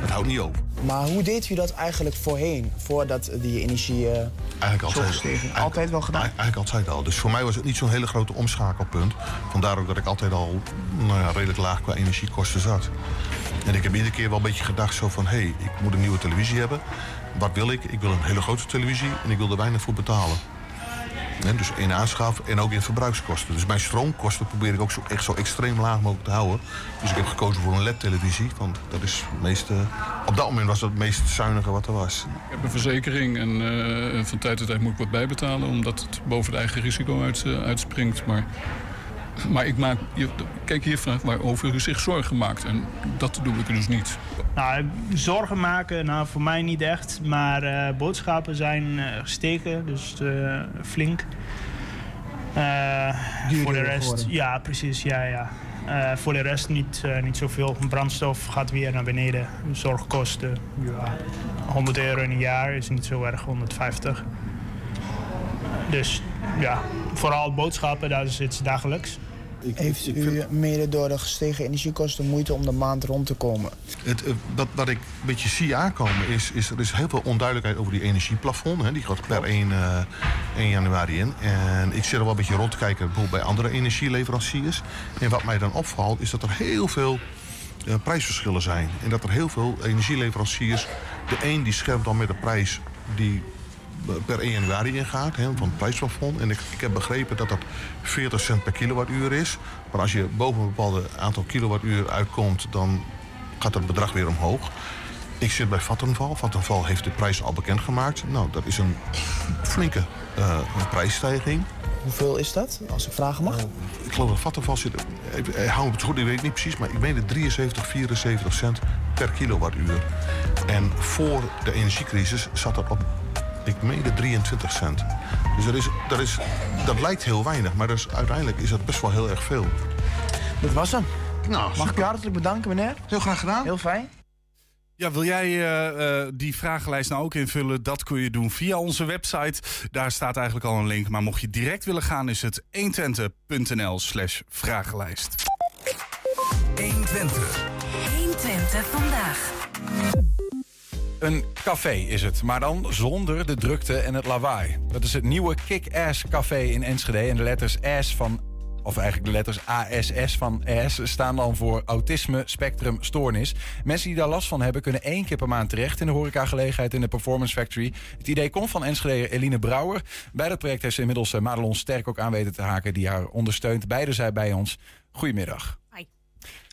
Dat houdt niet op. Maar hoe deed u dat eigenlijk voorheen, voordat die energie uh, eigenlijk altijd, eigenlijk, altijd wel gedaan? Eigenlijk altijd al. Dus voor mij was het niet zo'n hele grote omschakelpunt. Vandaar ook dat ik altijd al nou ja, redelijk laag qua energiekosten zat. En ik heb iedere keer wel een beetje gedacht zo van... hé, hey, ik moet een nieuwe televisie hebben. Wat wil ik? Ik wil een hele grote televisie en ik wil er weinig voor betalen. Dus in aanschaf en ook in verbruikskosten. Dus mijn stroomkosten probeer ik ook zo, echt zo extreem laag mogelijk te houden. Dus ik heb gekozen voor een LED-televisie. Want dat is het op dat moment was dat het meest zuinige wat er was. Ik heb een verzekering en uh, van tijd tot tijd moet ik wat bijbetalen. Omdat het boven het eigen risico uit, uh, uitspringt. Maar, maar ik maak, kijk hier vanaf waarover u zich zorgen maakt. En dat doe ik dus niet. Nou, zorgen maken, nou voor mij niet echt. Maar uh, boodschappen zijn uh, gestegen, dus uh, flink. voor de rest, geworden. ja, precies, ja, ja. voor de rest niet, niet zoveel. Brandstof gaat weer naar beneden. Zorgkosten, ja, 100 euro in een jaar is niet zo erg, 150. Dus ja, vooral boodschappen, dat is iets dagelijks. Ik, Heeft u vind... mede door de gestegen energiekosten moeite om de maand rond te komen? Het, wat, wat ik een beetje zie aankomen is, is er is heel veel onduidelijkheid over die energieplafond. Hè. Die gaat per 1, uh, 1 januari in. En ik zit er wel een beetje rond te kijken bijvoorbeeld bij andere energieleveranciers. En wat mij dan opvalt is dat er heel veel uh, prijsverschillen zijn. En dat er heel veel energieleveranciers... De een die schermt dan met de prijs die per 1 januari ingaat, hè, van het prijsplafond. En ik, ik, heb begrepen dat dat 40 cent per kilowattuur is. Maar als je boven een bepaald aantal kilowattuur uitkomt, dan gaat dat bedrag weer omhoog. Ik zit bij Vattenval. Vattenval heeft de prijs al bekendgemaakt. Nou, dat is een flinke uh, prijsstijging. Hoeveel is dat, als ik vragen mag? ik geloof dat Vattenval zit... Ik, ik hou het goed, ik weet niet precies... maar ik meen 73, 74 cent per kilowattuur. En voor de energiecrisis zat dat op, ik meende 23 cent. Dus dat, is, dat, is, dat lijkt heel weinig, maar dus uiteindelijk is dat best wel heel erg veel. Dat was hem. Nou, Mag ik u hartelijk bedanken, meneer? Heel graag gedaan. Heel fijn. Ja, wil jij uh, uh, die vragenlijst nou ook invullen? Dat kun je doen via onze website. Daar staat eigenlijk al een link. Maar mocht je direct willen gaan, is het 120.nl slash vragenlijst. 120. 120 vandaag. Een café is het, maar dan zonder de drukte en het lawaai. Dat is het nieuwe Kick-Ass Café in Enschede. En de letters S van of eigenlijk de letters ASS van S, staan dan voor autisme spectrum stoornis. Mensen die daar last van hebben, kunnen één keer per maand terecht in de horecagelegenheid in de Performance Factory. Het idee komt van Enschede Eline Brouwer. Bij dat project heeft ze inmiddels eh, Madelon Sterk ook aan weten te haken, die haar ondersteunt. Beide zijn bij ons. Goedemiddag. Hi.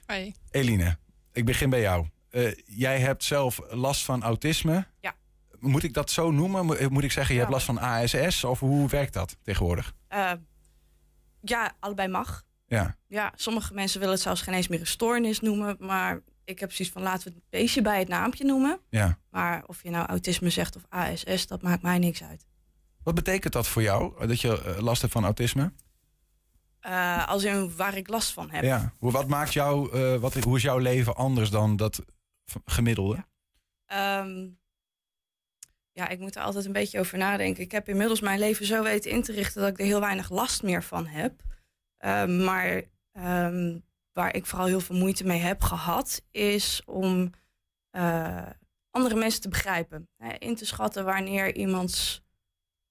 Hi. Eline, ik begin bij jou. Uh, jij hebt zelf last van autisme. Ja. Moet ik dat zo noemen? Moet ik zeggen, je hebt last van ASS? Of hoe werkt dat tegenwoordig? Uh, ja, allebei mag. Ja. Ja, sommige mensen willen het zelfs geen eens meer een stoornis noemen. Maar ik heb precies van laten we het beestje bij het naampje noemen. Ja. Maar of je nou autisme zegt of ASS, dat maakt mij niks uit. Wat betekent dat voor jou, dat je last hebt van autisme? Uh, als in waar ik last van heb. Ja. Wat maakt jou, uh, wat, hoe is jouw leven anders dan dat gemiddelde? Ja. Um, ja, ik moet er altijd een beetje over nadenken. Ik heb inmiddels mijn leven zo weten in te richten dat ik er heel weinig last meer van heb. Um, maar um, waar ik vooral heel veel moeite mee heb gehad, is om uh, andere mensen te begrijpen. Hè, in te schatten wanneer iemands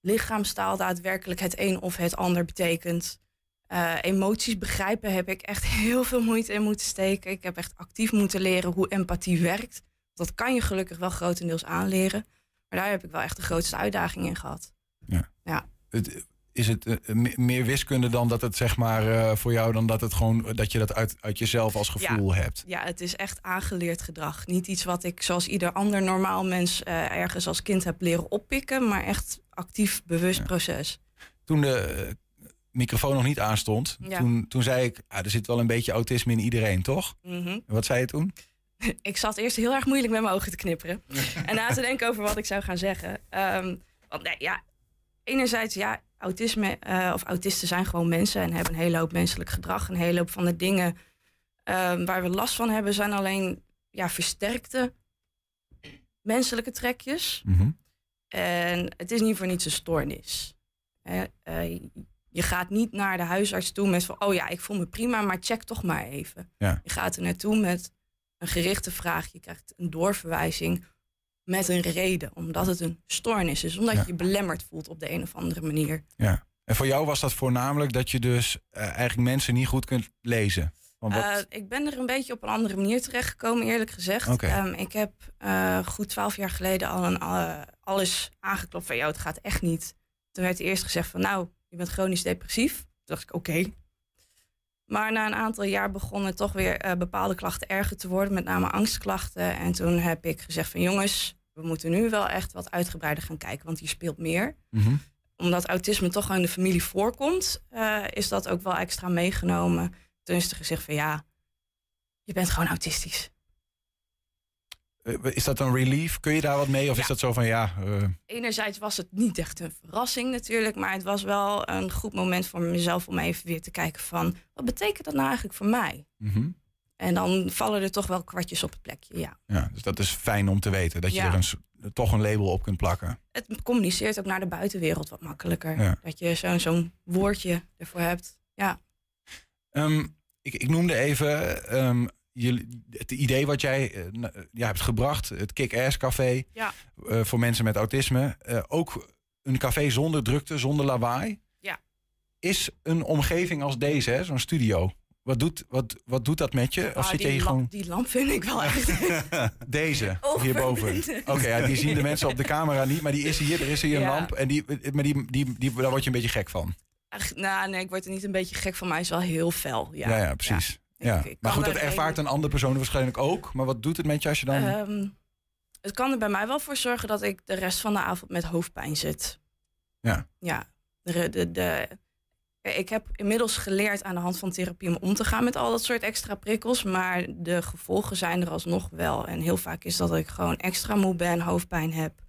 lichaamstaal daadwerkelijk het een of het ander betekent. Uh, emoties begrijpen heb ik echt heel veel moeite in moeten steken. Ik heb echt actief moeten leren hoe empathie werkt. Dat kan je gelukkig wel grotendeels aanleren. Maar daar heb ik wel echt de grootste uitdaging in gehad. Ja. ja. Het, is het uh, meer wiskunde dan dat het zeg maar uh, voor jou dan dat het gewoon dat je dat uit, uit jezelf als gevoel ja. hebt? Ja, het is echt aangeleerd gedrag. Niet iets wat ik zoals ieder ander normaal mens ergens als kind heb leren oppikken, maar echt actief bewust ja. proces. Toen de microfoon nog niet aanstond, ja. toen, toen zei ik, ah, er zit wel een beetje autisme in iedereen, toch? Mm -hmm. Wat zei je toen? ik zat eerst heel erg moeilijk met mijn ogen te knipperen. en na te denken over wat ik zou gaan zeggen. Um, want nee, ja, enerzijds, ja, autisme uh, of autisten zijn gewoon mensen en hebben een hele hoop menselijk gedrag. Een hele hoop van de dingen um, waar we last van hebben, zijn alleen ja, versterkte menselijke trekjes. Mm -hmm. En het is niet voor niets een stoornis. Uh, je gaat niet naar de huisarts toe met van, oh ja, ik voel me prima, maar check toch maar even. Ja. Je gaat er naartoe met een gerichte vraag. Je krijgt een doorverwijzing met een reden. Omdat het een stoornis is. Omdat Ja. je je belemmerd voelt op de een of andere manier. Ja. En voor jou was dat voornamelijk dat je dus uh, eigenlijk mensen niet goed kunt lezen. Want wat... Uh, ik ben er een beetje op een andere manier terechtgekomen, eerlijk gezegd. Okay. Um, ik heb uh, goed twaalf jaar geleden al een, alles aangeklopt van jou, het gaat echt niet. Toen werd eerst gezegd van nou, je bent chronisch depressief. Toen dacht ik oké. Okay. Maar na een aantal jaar begonnen toch weer uh, bepaalde klachten erger te worden, met name angstklachten. En toen heb ik gezegd van jongens, we moeten nu wel echt wat uitgebreider gaan kijken, want hier speelt meer. Mm -hmm. Omdat autisme toch in de familie voorkomt, uh, is dat ook wel extra meegenomen. Toen is er gezegd van ja, je bent gewoon autistisch. Uh, is dat een relief? Kun je daar wat mee? Of ja. is dat zo van ja... Uh... Enerzijds was het niet echt een verrassing natuurlijk, maar het was wel een goed moment voor mezelf om even weer te kijken van wat betekent dat nou eigenlijk voor mij? Mm -hmm. En dan vallen er toch wel kwartjes op het plekje, ja. Ja, dus dat is fijn om te weten, dat je ja. er een, toch een label op kunt plakken. Het communiceert ook naar de buitenwereld wat makkelijker. Ja. Dat je zo'n zo'n woordje ervoor hebt, ja. Um, ik, ik, noemde even um, je, het idee wat jij uh, ja, hebt gebracht, het Kick-Ass Café, ja. uh, voor mensen met autisme. Uh, ook een café zonder drukte, zonder lawaai. Ja. Is een omgeving als deze, zo'n studio, wat doet, wat, wat doet dat met je? Of ah, zit die, je hier lamp, gewoon... die lamp vind ik wel echt... Deze, hierboven. Oké, okay, ja, die zien de mensen op de camera niet, maar die is hier. Er is hier een lamp en die, maar die, die, die, daar word je een beetje gek van. Ach, nou, nee, ik word er niet een beetje gek van. Mij is wel heel fel. Ja, ja, ja precies. Ja. Ja. Ik, ik maar goed, dat ervaart een andere persoon waarschijnlijk ook. Maar wat doet het met je als je dan... Um, het kan er bij mij wel voor zorgen dat ik de rest van de avond met hoofdpijn zit. Ja. Ja. De, de, de, ik heb inmiddels geleerd aan de hand van therapie om om te gaan met al dat soort extra prikkels. Maar de gevolgen zijn er alsnog wel. En heel vaak is dat ik gewoon extra moe ben, hoofdpijn heb.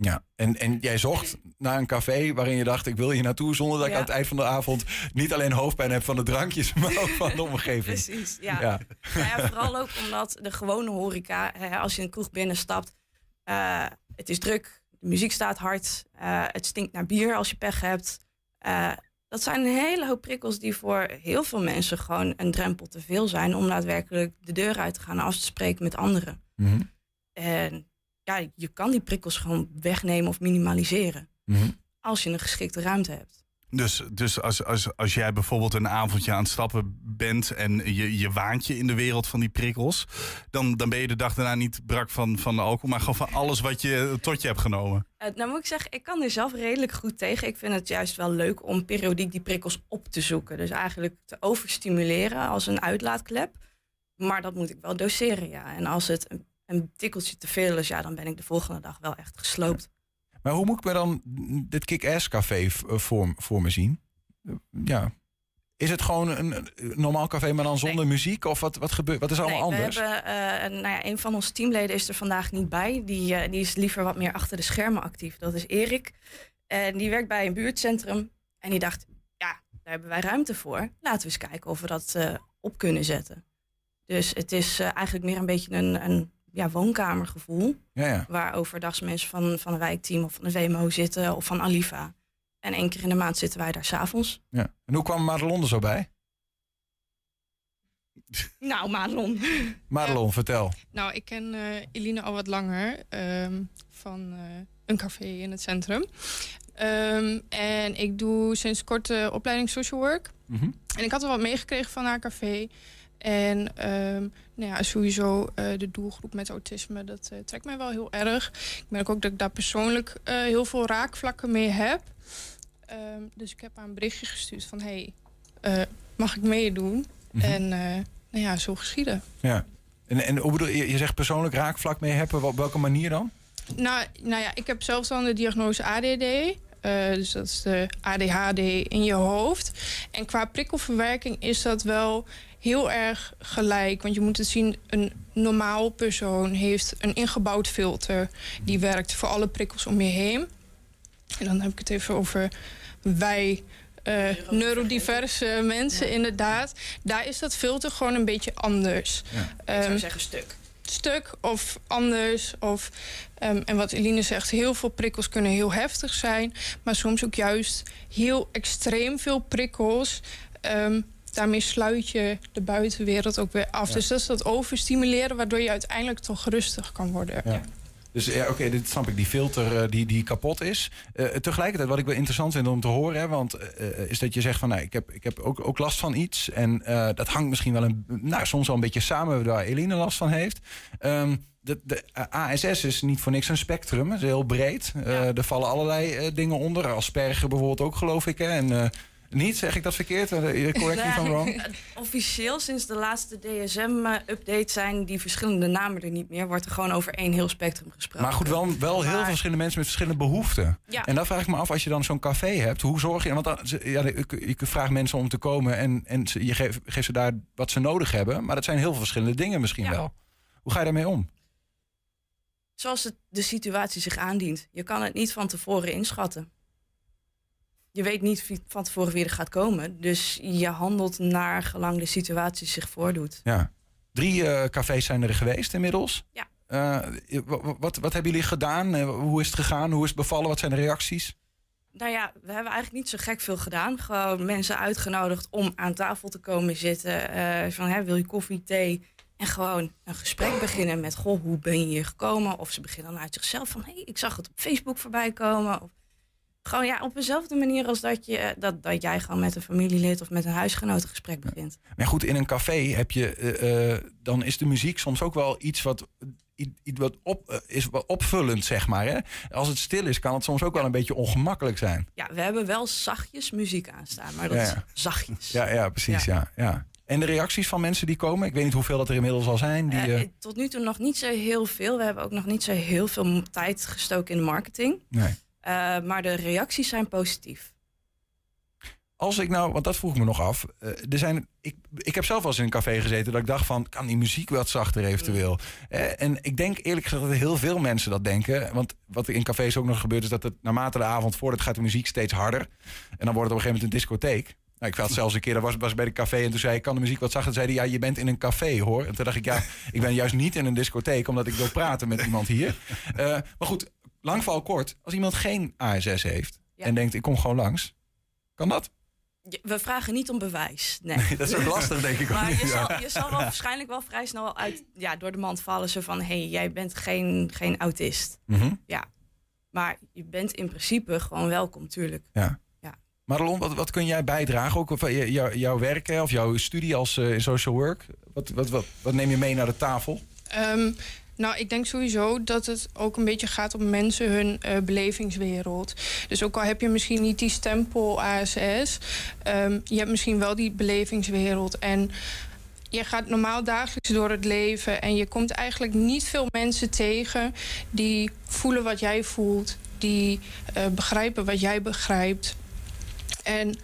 Ja, en, en jij zocht naar een café waarin je dacht: ik wil hier naartoe zonder dat ik aan het eind van de avond niet alleen hoofdpijn heb van de drankjes, maar ook van de omgeving. Precies, ja. Ja. Nou ja, vooral ook omdat de gewone horeca, hè, als je een kroeg binnenstapt, eh, het is druk, de muziek staat hard, eh, het stinkt naar bier als je pech hebt. Eh, dat zijn een hele hoop prikkels die voor heel veel mensen gewoon een drempel te veel zijn om daadwerkelijk de deur uit te gaan en af te spreken met anderen. Mhm. En ja, je kan die prikkels gewoon wegnemen of minimaliseren Mhm. als je een geschikte ruimte hebt. Dus, dus als, als, als jij bijvoorbeeld een avondje aan het stappen bent en je, je waant je in de wereld van die prikkels, dan, dan ben je de dag daarna niet brak van, van de alcohol, maar gewoon van alles wat je tot je hebt genomen. Eh, nou moet ik zeggen, ik kan er zelf redelijk goed tegen. Ik vind het juist wel leuk om periodiek die prikkels op te zoeken. Dus eigenlijk te overstimuleren als een uitlaatklep. Maar dat moet ik wel doseren, ja. En als het een, een tikkeltje te veel is, ja, dan ben ik de volgende dag wel echt gesloopt. Maar hoe moet ik me dan dit kick-ass café eh, voor, voor me zien? Ja. Is het gewoon een, normaal café, maar dan zonder muziek? Of wat, wat gebeurt? Wat is allemaal Nee, anders? We hebben, eh, een- nou ja, een van onze teamleden is er vandaag niet bij. Die, eh, die is liever wat meer achter de schermen actief. Dat is Erik. En die werkt bij een buurtcentrum. En die dacht, ja, daar hebben wij ruimte voor. Laten we eens kijken of we dat op kunnen zetten. Dus het is eigenlijk meer een beetje een, een ja, woonkamergevoel. Ja, ja. Waar overdags mensen van, van een wijkteam of van de WMO zitten of van Alifa. En één keer in de maand zitten wij daar s'avonds. ja. En hoe kwam Madelon er zo bij? Nou, Madelon. Madelon, vertel. Nou, ik ken eh, Eline al wat langer ehm, van eh, een café in het centrum. Ehm, en ik doe sinds kort de opleiding social work. Mhm. En ik had er wat meegekregen van haar café. En ehm, nou ja, sowieso eh, de doelgroep met autisme, dat eh, trekt mij wel heel erg. Ik merk ook dat ik daar persoonlijk eh, heel veel raakvlakken mee heb. Ehm, dus ik heb haar een berichtje gestuurd van... hey, mag ik meedoen? Mhm. En nou ja, zo geschieden. Ja. En, en hoe bedoel je? Je zegt persoonlijk raakvlak mee hebben. Op welke manier dan? Nou, nou ja, ik heb zelf dan de diagnose ADD. Dus dat is de ADHD in je hoofd. En qua prikkelverwerking is dat wel heel erg gelijk. Want je moet het zien, een normaal persoon heeft een ingebouwd filter... die werkt voor alle prikkels om je heen. En dan heb ik het even over wij... eh, neurodiverse mensen, inderdaad. Daar is dat filter gewoon een beetje anders. Ik zou Ehm, zeggen stuk. stuk of anders. Of, ehm, en wat Eline zegt, heel veel prikkels kunnen heel heftig zijn. Maar soms ook juist heel extreem veel prikkels. Ehm, daarmee sluit je de buitenwereld ook weer af. Ja. Dus dat is dat overstimuleren, waardoor je uiteindelijk toch rustig kan worden. Ja. Dus ja, oké, dit snap ik. Die filter eh, die, die kapot is. Eh, tegelijkertijd, wat ik wel interessant vind om te horen, hè, want eh, is dat je zegt van, nou, ik heb, ik heb ook, ook last van iets. En eh, dat hangt misschien wel een, nou, soms wel een beetje samen waar Eline last van heeft. Ehm, de, de ASS is niet voor niks een spectrum. Het is heel breed. Eh, er vallen allerlei eh, dingen onder. Asperger bijvoorbeeld ook, geloof ik. Hè? En, eh, niet, zeg ik dat verkeerd? Eh, correct me I'm wrong. Officieel sinds de laatste DSM-update zijn die verschillende namen er niet meer. Wordt er gewoon over één heel spectrum gesproken. Maar goed, wel, wel heel veel verschillende mensen met verschillende behoeften. Ja. En dan vraag ik me af, als je dan zo'n café hebt, hoe zorg je... Want dan, ja, ik, ik vraag mensen om te komen en, en je geeft, geeft ze daar wat ze nodig hebben. Maar dat zijn heel veel verschillende dingen misschien wel. Hoe ga je daarmee om? Zoals het, de situatie zich aandient. Je kan het niet van tevoren inschatten. Je weet niet van tevoren wie er gaat komen. Dus je handelt naar gelang de situatie zich voordoet. Ja. Drie eh, cafés zijn er geweest inmiddels. Ja. Eh, wa- wat, wat hebben jullie gedaan? Eh, hoe is het gegaan? Hoe is het bevallen? Wat zijn de reacties? Nou ja, we hebben eigenlijk niet zo gek veel gedaan. Gewoon mensen uitgenodigd om aan tafel te komen zitten. Van, hè, wil je koffie, thee? En gewoon een gesprek beginnen met, goh, hoe ben je hier gekomen? Of ze beginnen dan uit zichzelf van, hé, hey, ik zag het op Facebook voorbij komen. Of gewoon ja, op dezelfde manier als dat, je, eh, dat, dat jij gewoon met een familielid of met een huisgenoot een gesprek begint. Maar goed, in een café heb je, eh, eh, dan is de muziek soms ook wel iets wat, iets wat op, is wat opvullend, zeg maar. Hè? Als het stil is, kan het soms ook wel een beetje ongemakkelijk zijn. Ja, we hebben wel zachtjes muziek aanstaan, maar dat Ja, is ja. zachtjes. Ja, ja precies. Ja. Ja. En de reacties van mensen die komen? Ik weet niet hoeveel dat er inmiddels al zijn. Die, tot nu toe nog niet zo heel veel. We hebben ook nog niet zo heel veel tijd gestoken in de marketing. nee. Eh, maar de reacties zijn positief. Als ik nou, want dat vroeg me nog af. eh, er zijn, ik, ik heb zelf wel eens in een café gezeten dat ik dacht van, kan die muziek wat zachter eventueel? Eh, en ik denk eerlijk gezegd dat heel veel mensen dat denken. Want wat in cafés ook nog gebeurt is dat het naarmate de avond voordat gaat de muziek steeds harder. En dan wordt het op een gegeven moment een discotheek. Nou, ik had zelfs een keer, dat was, was bij de café en toen zei ik, kan de muziek wat zachter? Toen zei hij, ja, je bent in een café hoor. En toen dacht ik, ja, ik ben juist niet in een discotheek omdat ik wil praten met iemand hier. Maar goed, lang val kort. Als iemand geen ASS heeft Ja. en denkt, ik kom gewoon langs. Kan dat? Je- We vragen niet om bewijs. Nee, Nee, dat is ook lastig, denk ik ook. Maar je, Ja. zal, je zal wel waarschijnlijk wel vrij snel uit, ja, door de mand vallen. Zo van, hé, hey, jij bent geen, geen autist. Mhm. Ja. Maar je bent in principe gewoon welkom, tuurlijk. Ja. Ja. Marlon, wat, wat kun jij bijdragen? Ook of, eh, jou- jouw werk hè, of jouw studie als eh, in social work? Wat, wat, wat, wat neem je mee naar de tafel? Ehm, nou, ik denk sowieso dat het ook een beetje gaat om mensen hun eh, belevingswereld. Dus ook al heb je misschien niet die stempel ASS, ehm, je hebt misschien wel die belevingswereld. En je gaat normaal dagelijks door het leven en je komt eigenlijk niet veel mensen tegen die voelen wat jij voelt, die eh, begrijpen wat jij begrijpt. En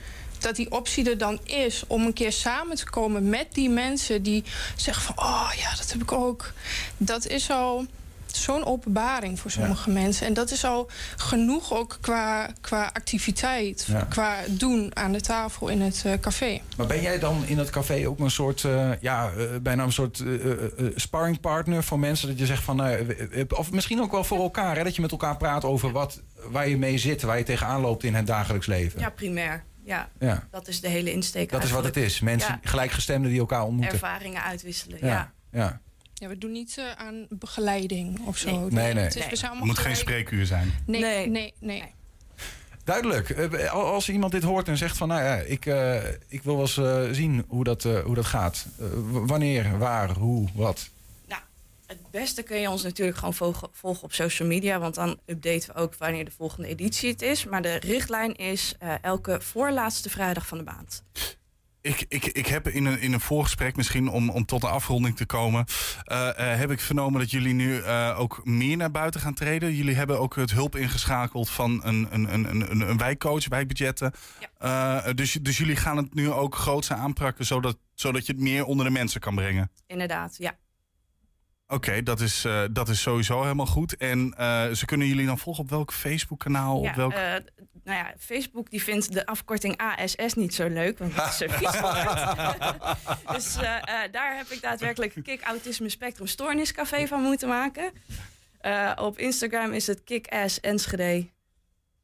dat die optie er dan is om een keer samen te komen met die mensen die zeggen van oh ja, dat heb ik ook. Dat is al zo'n openbaring voor sommige mensen. En dat is al genoeg ook qua, qua activiteit, Ja. qua doen aan de tafel in het eh, café. Maar ben jij dan in dat café ook een soort, eh, ja, eh, bijna een soort eh, eh, eh, sparringpartner voor mensen? Dat je zegt van, nou, of misschien ook wel voor elkaar, hè, dat je met elkaar praat over wat, waar je mee zit, waar je tegenaan loopt in het dagelijks leven. Ja, primair. Ja, Ja. dat is de hele insteek. Dat is wat het is. Mensen, Ja. gelijkgestemden die elkaar ontmoeten. Ervaringen uitwisselen, ja. Ja. ja. We doen niet eh, aan begeleiding of zo. Nee, nee. Het is, moet geen spreekuur zijn. Nee, nee, nee. nee. Duidelijk. Eh, Als iemand dit hoort en zegt van, nou ja, ik, eh, ik wil wel eens eh, zien hoe dat, eh, hoe dat gaat. Wanneer, waar, hoe, wat. Het beste kun je ons natuurlijk gewoon volgen, volgen op social media. Want dan updaten we ook wanneer de volgende editie het is. Maar de richtlijn is eh, elke voorlaatste vrijdag van de maand. Ik, ik, ik heb in een, in een voorgesprek, misschien om, om tot een afronding te komen, eh, eh, heb ik vernomen dat jullie nu ook meer naar buiten gaan treden. Jullie hebben ook het hulp ingeschakeld van een, een, een, een, een wijkcoach, wijkbudgetten. Eh, dus, dus jullie gaan het nu ook groots aanpakken, zodat, zodat je het meer onder de mensen kan brengen. Inderdaad, ja. Oké, dat, is, eh, dat is sowieso helemaal goed. En eh, ze kunnen jullie dan volgen op welk Facebook-kanaal? ja op welk... eh, nou ja, Facebook die vindt de afkorting ASS niet zo leuk. Want het is zo vies. Dus daar heb ik daadwerkelijk Kick Autisme Spectrum Stoorniscafé van moeten maken. Op Instagram is het Kick-Ass Enschede.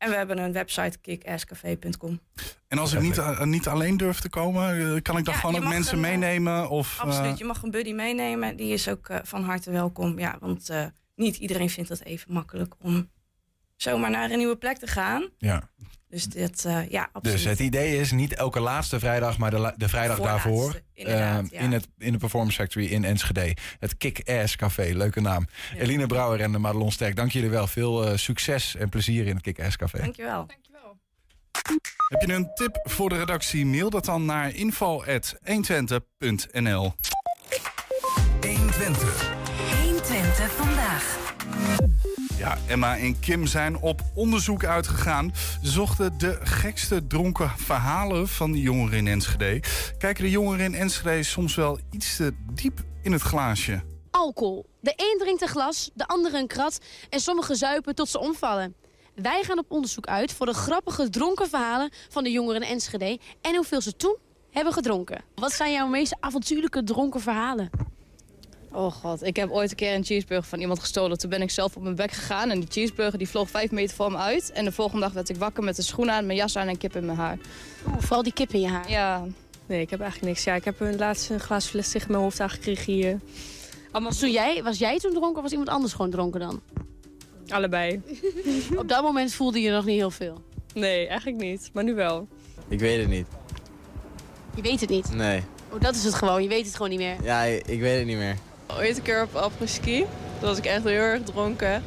En we hebben een website kickasscafé.com. En als ik niet, eh, niet alleen durf te komen, eh, kan ik dan Ja, gewoon ook mensen een, eh, meenemen? Of, Absoluut, je mag een buddy meenemen. Die is ook van harte welkom. Ja, want eh, niet iedereen vindt het even makkelijk om zomaar naar een nieuwe plek te gaan. Ja. Dus dit, eh, ja, absoluut. Dus het idee is niet elke laatste vrijdag, maar de, la- de vrijdag Voorlaatste, daarvoor. eh, ja. in, het, in de Performance Factory in Enschede. Het Kick-Ass Café, leuke naam. Eline Brouwer en Madelon Sterk, dank jullie wel. Veel eh, succes en plezier in het Kick-Ass Café. Dankjewel. Heb je een tip voor de redactie? Mail dat dan naar info.120.nl 120. 120 vandaag. Ja, Emma en Kim zijn op onderzoek uitgegaan. Ze zochten de gekste dronken verhalen van de jongeren in Enschede. Kijken de jongeren in Enschede soms wel iets te diep in het glaasje? Alcohol. De een drinkt een glas, de andere een krat en sommigen zuipen tot ze omvallen. Wij gaan op onderzoek uit voor de grappige dronken verhalen van de jongeren in Enschede en hoeveel ze toen hebben gedronken. Wat zijn jouw meest avontuurlijke dronken verhalen? Oh god, ik heb ooit een keer een cheeseburger van iemand gestolen. Toen ben ik zelf op mijn bek gegaan en die cheeseburger die vloog vijf meter voor me uit. En de volgende dag werd ik wakker met een schoen aan, mijn jas aan en kip in mijn haar. Oeh, vooral die kip in je haar. Ja. Nee, ik heb eigenlijk niks. Ja, ik heb een laatste een glaas fles tegen mijn hoofd aangekregen hier. Was, toen jij, was jij toen dronken of was iemand anders gewoon dronken dan? Allebei. Op dat moment voelde je nog niet heel veel. Nee, eigenlijk niet. Maar nu wel. Ik weet het niet. Je weet het niet. Nee. Oh, dat is het gewoon. Je weet het gewoon niet meer. Ja, ik, ik weet het niet meer. Ooit een keer op apres-ski. Toen was ik echt heel erg dronken.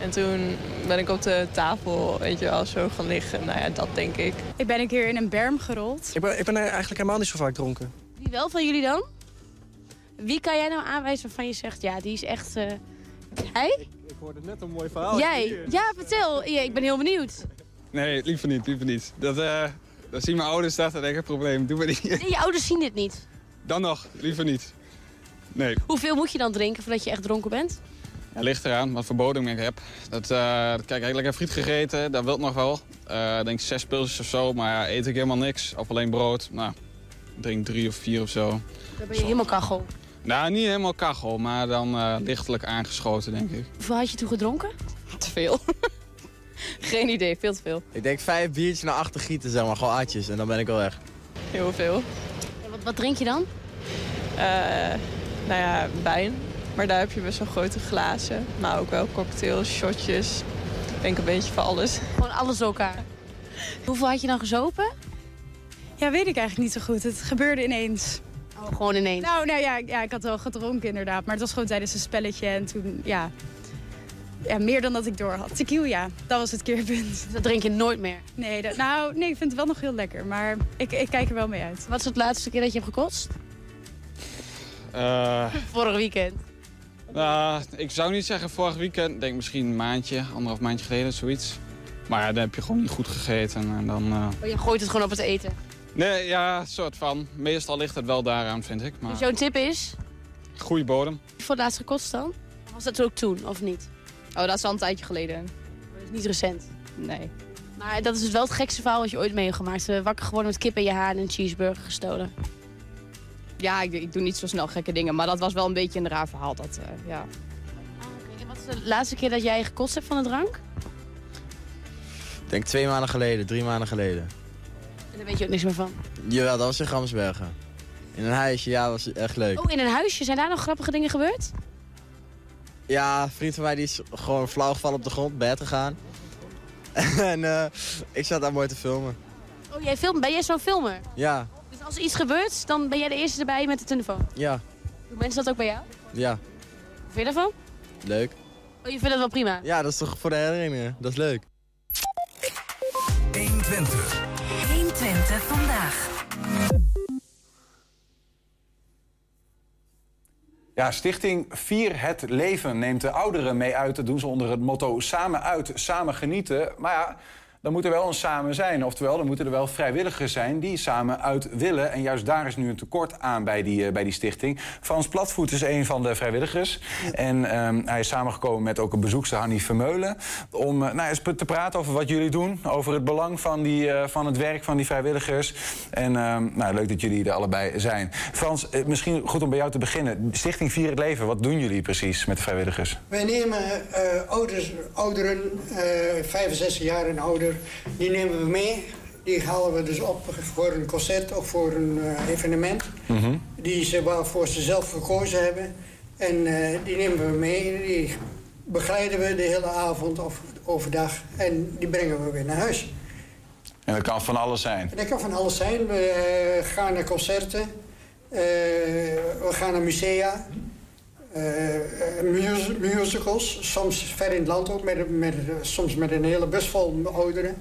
En toen ben ik op de tafel, weet je wel, zo gaan liggen. Nou ja, dat denk ik. Ik ben een keer in een berm gerold. Ik ben, ik ben eigenlijk helemaal niet zo vaak dronken. Wie wel van jullie dan? Wie kan jij nou aanwijzen waarvan je zegt, ja, die is echt... eh, Jij? Ik hoorde net een mooi verhaal. Jij? Ja, vertel. Ja, ik ben heel benieuwd. Nee, liever niet, liever niet. Dat, eh dat zien mijn ouders, dat is echt een probleem. Doe maar niet. Nee, je ouders zien dit niet. Dan nog, liever niet. Nee, Hoeveel moet je dan drinken voordat je echt dronken bent? het ligt eraan wat voor bodem ik heb. Dat, eh kijk, ik heb lekker friet gegeten, dat wil nog wel. Eh denk zes pilsjes of zo, maar ja, eet ik helemaal niks. Of alleen brood. Nou, ik drink drie of vier of zo. Dan ben je helemaal kachel. Nou, niet helemaal kachel, maar dan eh, lichtelijk aangeschoten, denk ik. Hoeveel had je toen gedronken? Te veel. Geen idee, veel te veel. Ik denk vijf biertjes naar achter gieten, zeg maar. Gewoon atjes en dan ben ik wel weg. Heel veel. Ja, wat, wat drink je dan? Eh, nou ja, wijn. Maar daar heb je best wel grote glazen. Maar ook wel cocktails, shotjes. Ik denk een beetje van alles. Gewoon alles door elkaar. Hoeveel had je dan gezopen? Ja, weet ik eigenlijk niet zo goed. Het gebeurde ineens. Oh, gewoon ineens? Nou, nou ja, ja, ik had wel gedronken inderdaad. Maar het was gewoon tijdens een spelletje. En toen, ja... Ja, meer dan dat ik door had. Tequila, dat was het keerpunt. Dat drink je nooit meer? Nee, dat, nou, nee, ik vind het wel nog heel lekker. Maar ik, ik kijk er wel mee uit. Wat is het laatste keer dat je hebt gekost? Eh, Vorig weekend. nou, ik zou niet zeggen vorig weekend. Ik denk misschien een maandje, anderhalf maandje geleden, zoiets. Maar ja, dan heb je gewoon niet goed gegeten. En dan, eh, Oh, je gooit het gewoon op het eten. Nee, ja, soort van. Meestal ligt het wel daaraan, vind ik. Maar Dus jouw tip is? goede bodem. Voor het laatst gekost dan? Was dat ook toen, of niet? Oh, dat is al een tijdje geleden. Dat is niet recent. Nee. Maar dat is dus wel het gekste verhaal wat je ooit mee hebt gemaakt. Eh, Wakker geworden met kip in je haar en een cheeseburger gestolen. Ja, ik, ik doe niet zo snel gekke dingen. Maar dat was wel een beetje een raar verhaal. Dat, eh, ja. En wat is de laatste keer dat jij gekost hebt van de drank? Ik denk twee maanden geleden, drie maanden geleden. En daar weet je ook niks meer van. Jawel, dat was in Gramsbergen. In een huisje, ja, was echt leuk. Oh, in een huisje. Zijn daar nog grappige dingen gebeurd? Ja, een vriend van mij die is gewoon flauw gevallen op de grond, bed gegaan. en eh, ik zat daar mooi te filmen. Oh, jij film, ben jij zo'n filmer? Ja, als er iets gebeurt, dan ben jij de eerste erbij met de telefoon. ja, Doen mensen dat ook bij jou? ja. Hoe vind je daarvan? Leuk. Oh, je vindt het wel prima? Ja, dat is toch voor de herinneringen. Dat is leuk. 120. 120 vandaag. Ja, stichting Vier het Leven neemt de ouderen mee uit. Dat doen ze onder het motto samen uit, samen genieten. Maar ja, dan moet er wel een samen zijn. Oftewel, dan moeten er wel vrijwilligers zijn die samen uit willen. En juist daar is nu een tekort aan bij die, eh, bij die stichting. Frans Platvoet is een van de vrijwilligers. En ehm, hij is samengekomen met ook een bezoekster, Hanny Vermeulen... om eh, nou, eens te praten over wat jullie doen. Over het belang van, die, eh, van het werk van die vrijwilligers. En ehm, nou, leuk dat jullie er allebei zijn. Frans, misschien goed om bij jou te beginnen. Stichting Vier het Leven, wat doen jullie precies met de vrijwilligers? Wij nemen ouders, ouderen, eh 65 jaar en ouder, die nemen we mee. Die halen we dus op voor een concert of voor een eh, evenement. Die ze waarvoor ze zelf gekozen hebben. En eh, die nemen we mee. Die begeleiden we de hele avond of overdag. En die brengen we weer naar huis. En dat kan van alles zijn. En dat kan van alles zijn. We eh, gaan naar concerten. We gaan naar musea. Eh, eh, mus- musicals. Soms ver in het land ook. Met, met, soms met een hele bus vol ouderen.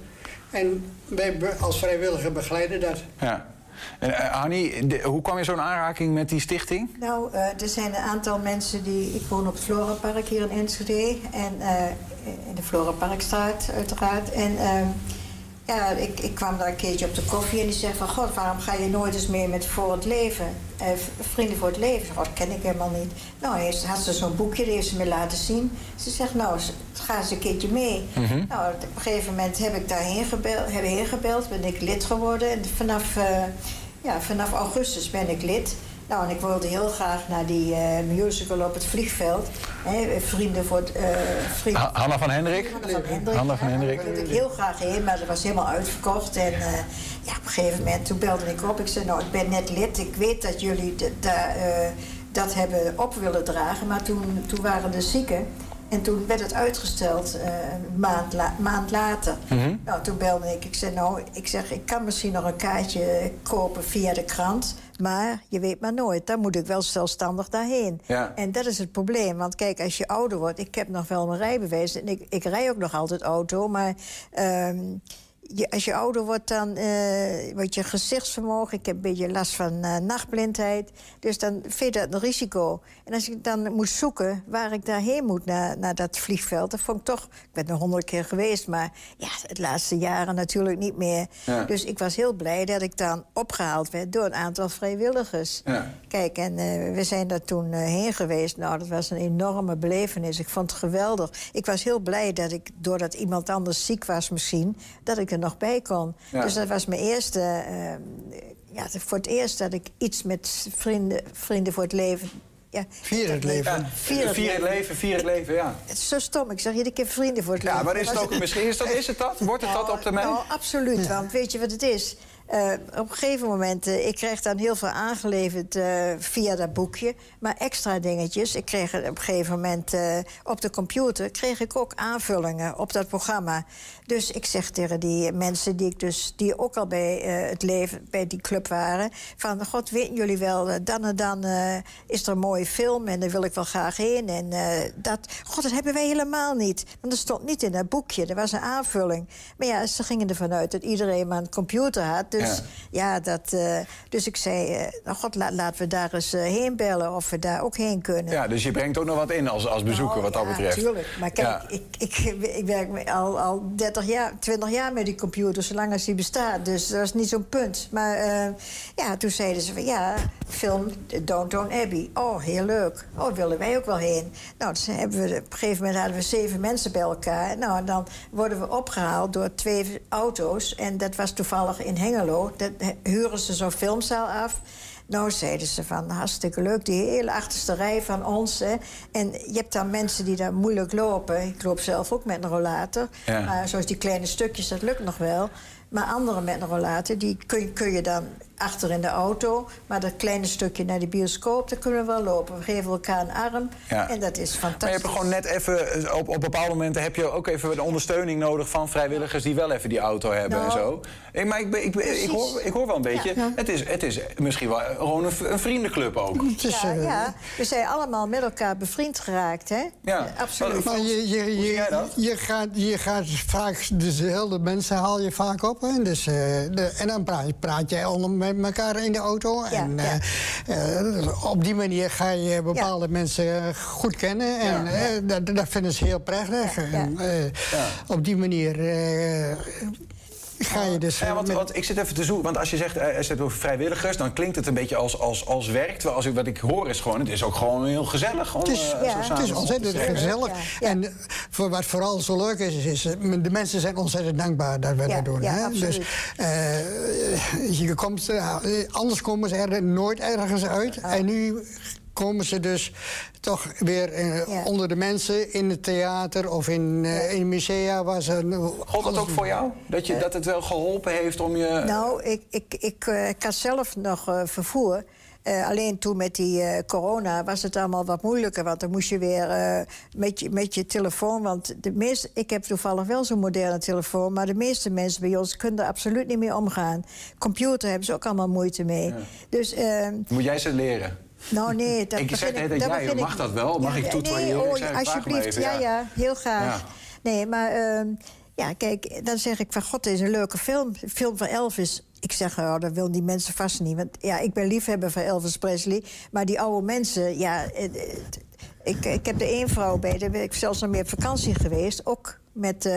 En wij als vrijwilliger begeleiden dat. Ja. En, eh, Hanny, de- hoe kwam je zo'n aanraking met die stichting? Nou, eh, er zijn een aantal mensen die... Ik woon op het Florapark hier in Enschede. En eh, in de Floraparkstraat uiteraard. En eh, ja, ik, ik kwam daar een keertje op de koffie en die zei van... God, waarom ga je nooit eens meer met Voor het Leven? Eh, Vrienden voor het Leven. God, dat ken ik helemaal niet. Nou, heeft- had ze zo'n boekje, die heeft ze me laten zien. Ze zegt, nou, ga eens een keertje mee. Mhm. Nou, op een gegeven moment heb ik daarheen gebeld, heb heen gebeld ben ik lid geworden. En vanaf, eh, ja, vanaf augustus ben ik lid. Nou, en ik wilde heel graag naar die eh, musical op het vliegveld. Hè, vrienden voor het... vrienden Ha- Hanna van Hendrik? Hanna van Hendrik. Hanna van ja, Hendrik. Daar wilde ik heel graag heen, maar dat was helemaal uitverkocht. En eh, ja, op een gegeven moment, toen belde ik op. Ik zei, nou, ik ben net lid. Ik weet dat jullie daar, dat hebben op willen dragen. Maar toen, toen waren de zieken. En toen werd het uitgesteld, eh, een maand, la- maand later. Mhm. Nou, toen belde ik. Ik zei, nou, ik zeg, ik kan misschien nog een kaartje kopen via de krant. Maar je weet maar nooit, dan moet ik wel zelfstandig daarheen. Ja. En dat is het probleem. Want kijk, als je ouder wordt... Ik heb nog wel mijn rijbewijs en ik, ik rij ook nog altijd auto. Maar ehm, je, als je ouder wordt, dan eh wordt je gezichtsvermogen. Ik heb een beetje last van eh, nachtblindheid. Dus dan vind je dat een risico. En als ik dan moet zoeken waar ik daarheen moet, naar, naar dat vliegveld... dat vond ik toch... Ik ben er honderd keer geweest, maar ja, het laatste jaren natuurlijk niet meer. Ja. Dus ik was heel blij dat ik dan opgehaald werd door een aantal vrijwilligers. Ja. Kijk, en eh, we zijn daar toen heen geweest. Nou, dat was een enorme belevenis. Ik vond het geweldig. Ik was heel blij dat ik, doordat iemand anders ziek was misschien... dat ik er nog bij kon. Ja. Dus dat was mijn eerste... eh, ja, voor het eerst dat ik iets met vrienden, vrienden voor het leven... Ja, Vier het leven. Ja, vier het Vier het leven, vier het leven, ja. Het is zo stom. Ik zeg iedere keer vrienden voor het leven. Ja, maar is het ook, misschien is, dat, is het dat? Wordt het dat op termijn? Nou, absoluut. Want weet je wat het is? Eh, op een gegeven moment, eh, ik kreeg dan heel veel aangeleverd eh, via dat boekje. Maar extra dingetjes. Ik kreeg op een gegeven moment op de computer... kreeg ik ook aanvullingen op dat programma. Dus ik zeg tegen die mensen die, ik dus, die ook al bij het leven... bij die club waren... van, god, weten jullie wel, dan en dan is er een mooie film... en daar wil ik wel graag heen. En dat, god, dat hebben wij helemaal niet. Want dat stond niet in dat boekje. Er was een aanvulling. Maar ja, ze gingen ervan uit dat iedereen maar een computer had. Dus Ja. ja, dat, eh, dus ik zei, eh, nou god, la- laten we daar eens eh, heen bellen... of we daar ook heen kunnen. Ja, dus je brengt ook nog wat in als, als bezoeker wat dat Ja, betreft. natuurlijk. Maar kijk, Ja. ik, ik, ik werk al, al 30 jaar, 20 jaar met die computer, zolang als die bestaat. Dus dat is niet zo'n punt. Maar ja, toen zeiden ze van ja, film Downton Abbey. Oh, heel leuk. Oh, willen wij ook wel heen. Nou, dus hebben we, op een gegeven moment hadden we zeven mensen bij elkaar. Nou, en dan worden we opgehaald door twee auto's. En dat was toevallig in Hengelo. Dat huren ze zo'n filmzaal af. Nou, zeiden ze van, hartstikke leuk, die hele achterste rij van ons. Hè. En je hebt dan mensen die daar moeilijk lopen. Ik loop zelf ook met een rollator. Ja. Maar zoals die kleine stukjes, dat lukt nog wel. Maar anderen met een rollator, die kun, kun je dan achter in de auto. Maar dat kleine stukje naar de bioscoop, daar kunnen we wel lopen. We geven elkaar een arm Ja. en dat is Maar je fantastisch. hebt er gewoon net even, eh, op, op bepaalde momenten heb je ook even de ondersteuning nodig van vrijwilligers die wel even die auto hebben en Nou, zo. Eh, maar ik, ik, ik, hoor, ik hoor wel een beetje, Ja. het, is, het is misschien wel gewoon een, vriendenclub ook. ja, ja, we zijn allemaal met elkaar bevriend geraakt, hè? Ja. absoluut. Maar je, je, je, je, gaat, je gaat vaak dezelfde mensen haal je vaak op. Hè? Dus, eh, de, en dan praat, praat jij onder met elkaar in de auto. en eh, eh, op die manier ga je bepaalde mensen goed kennen. En Ja. eh, dat, dat vinden ze heel prettig. En, eh, Op die manier eh, ga je dus... Ja, want, met- want ik zit even te zoeken, want als je zegt, eh, je het over vrijwilligers, dan klinkt het een beetje als, als, als werk. Terwijl als ik, wat ik hoor is gewoon, het is ook gewoon heel gezellig. Gewoon, Het is, eh, zo het is ontzettend gezellig. En eh, voor wat vooral zo leuk is, is, is eh, de mensen zijn ontzettend dankbaar dat we Ja, dat doen. ja, hè? Dus eh, je komt, eh, anders komen ze er nooit ergens uit. En nu komen ze dus toch weer eh, onder de mensen in het theater of in, eh, in musea. Waar ze, Gold dat ook voor jou? Dat, je, dat het wel geholpen heeft om je... Nou, ik, ik, ik, eh, ik had zelf nog eh, vervoer. Eh, alleen toen met die eh, corona was het allemaal wat moeilijker. Want dan moest je weer eh, met, je, met je telefoon. Want de meeste, ik heb toevallig wel zo'n moderne telefoon. Maar de meeste mensen bij ons kunnen er absoluut niet mee omgaan. Computer hebben ze ook allemaal moeite mee. Dus, eh, Moet jij ze leren? Nou nee, dat Ik begin begin mag ik- dat wel? Mag ik toetreden? Nee, oh, alsjeblieft. ja, ja. ja, heel graag. Nee, maar ehm, ja, kijk, dan zeg ik van god, dit is een leuke film. Een film van Elvis. Ik zeg, oh, dat willen die mensen vast niet. Want ja, ik ben liefhebber van Elvis Presley. Maar die oude mensen, ja... eh, eh, ik, ik heb er één vrouw bij, daar ben ik zelfs nog mee op vakantie geweest. Ook met, eh,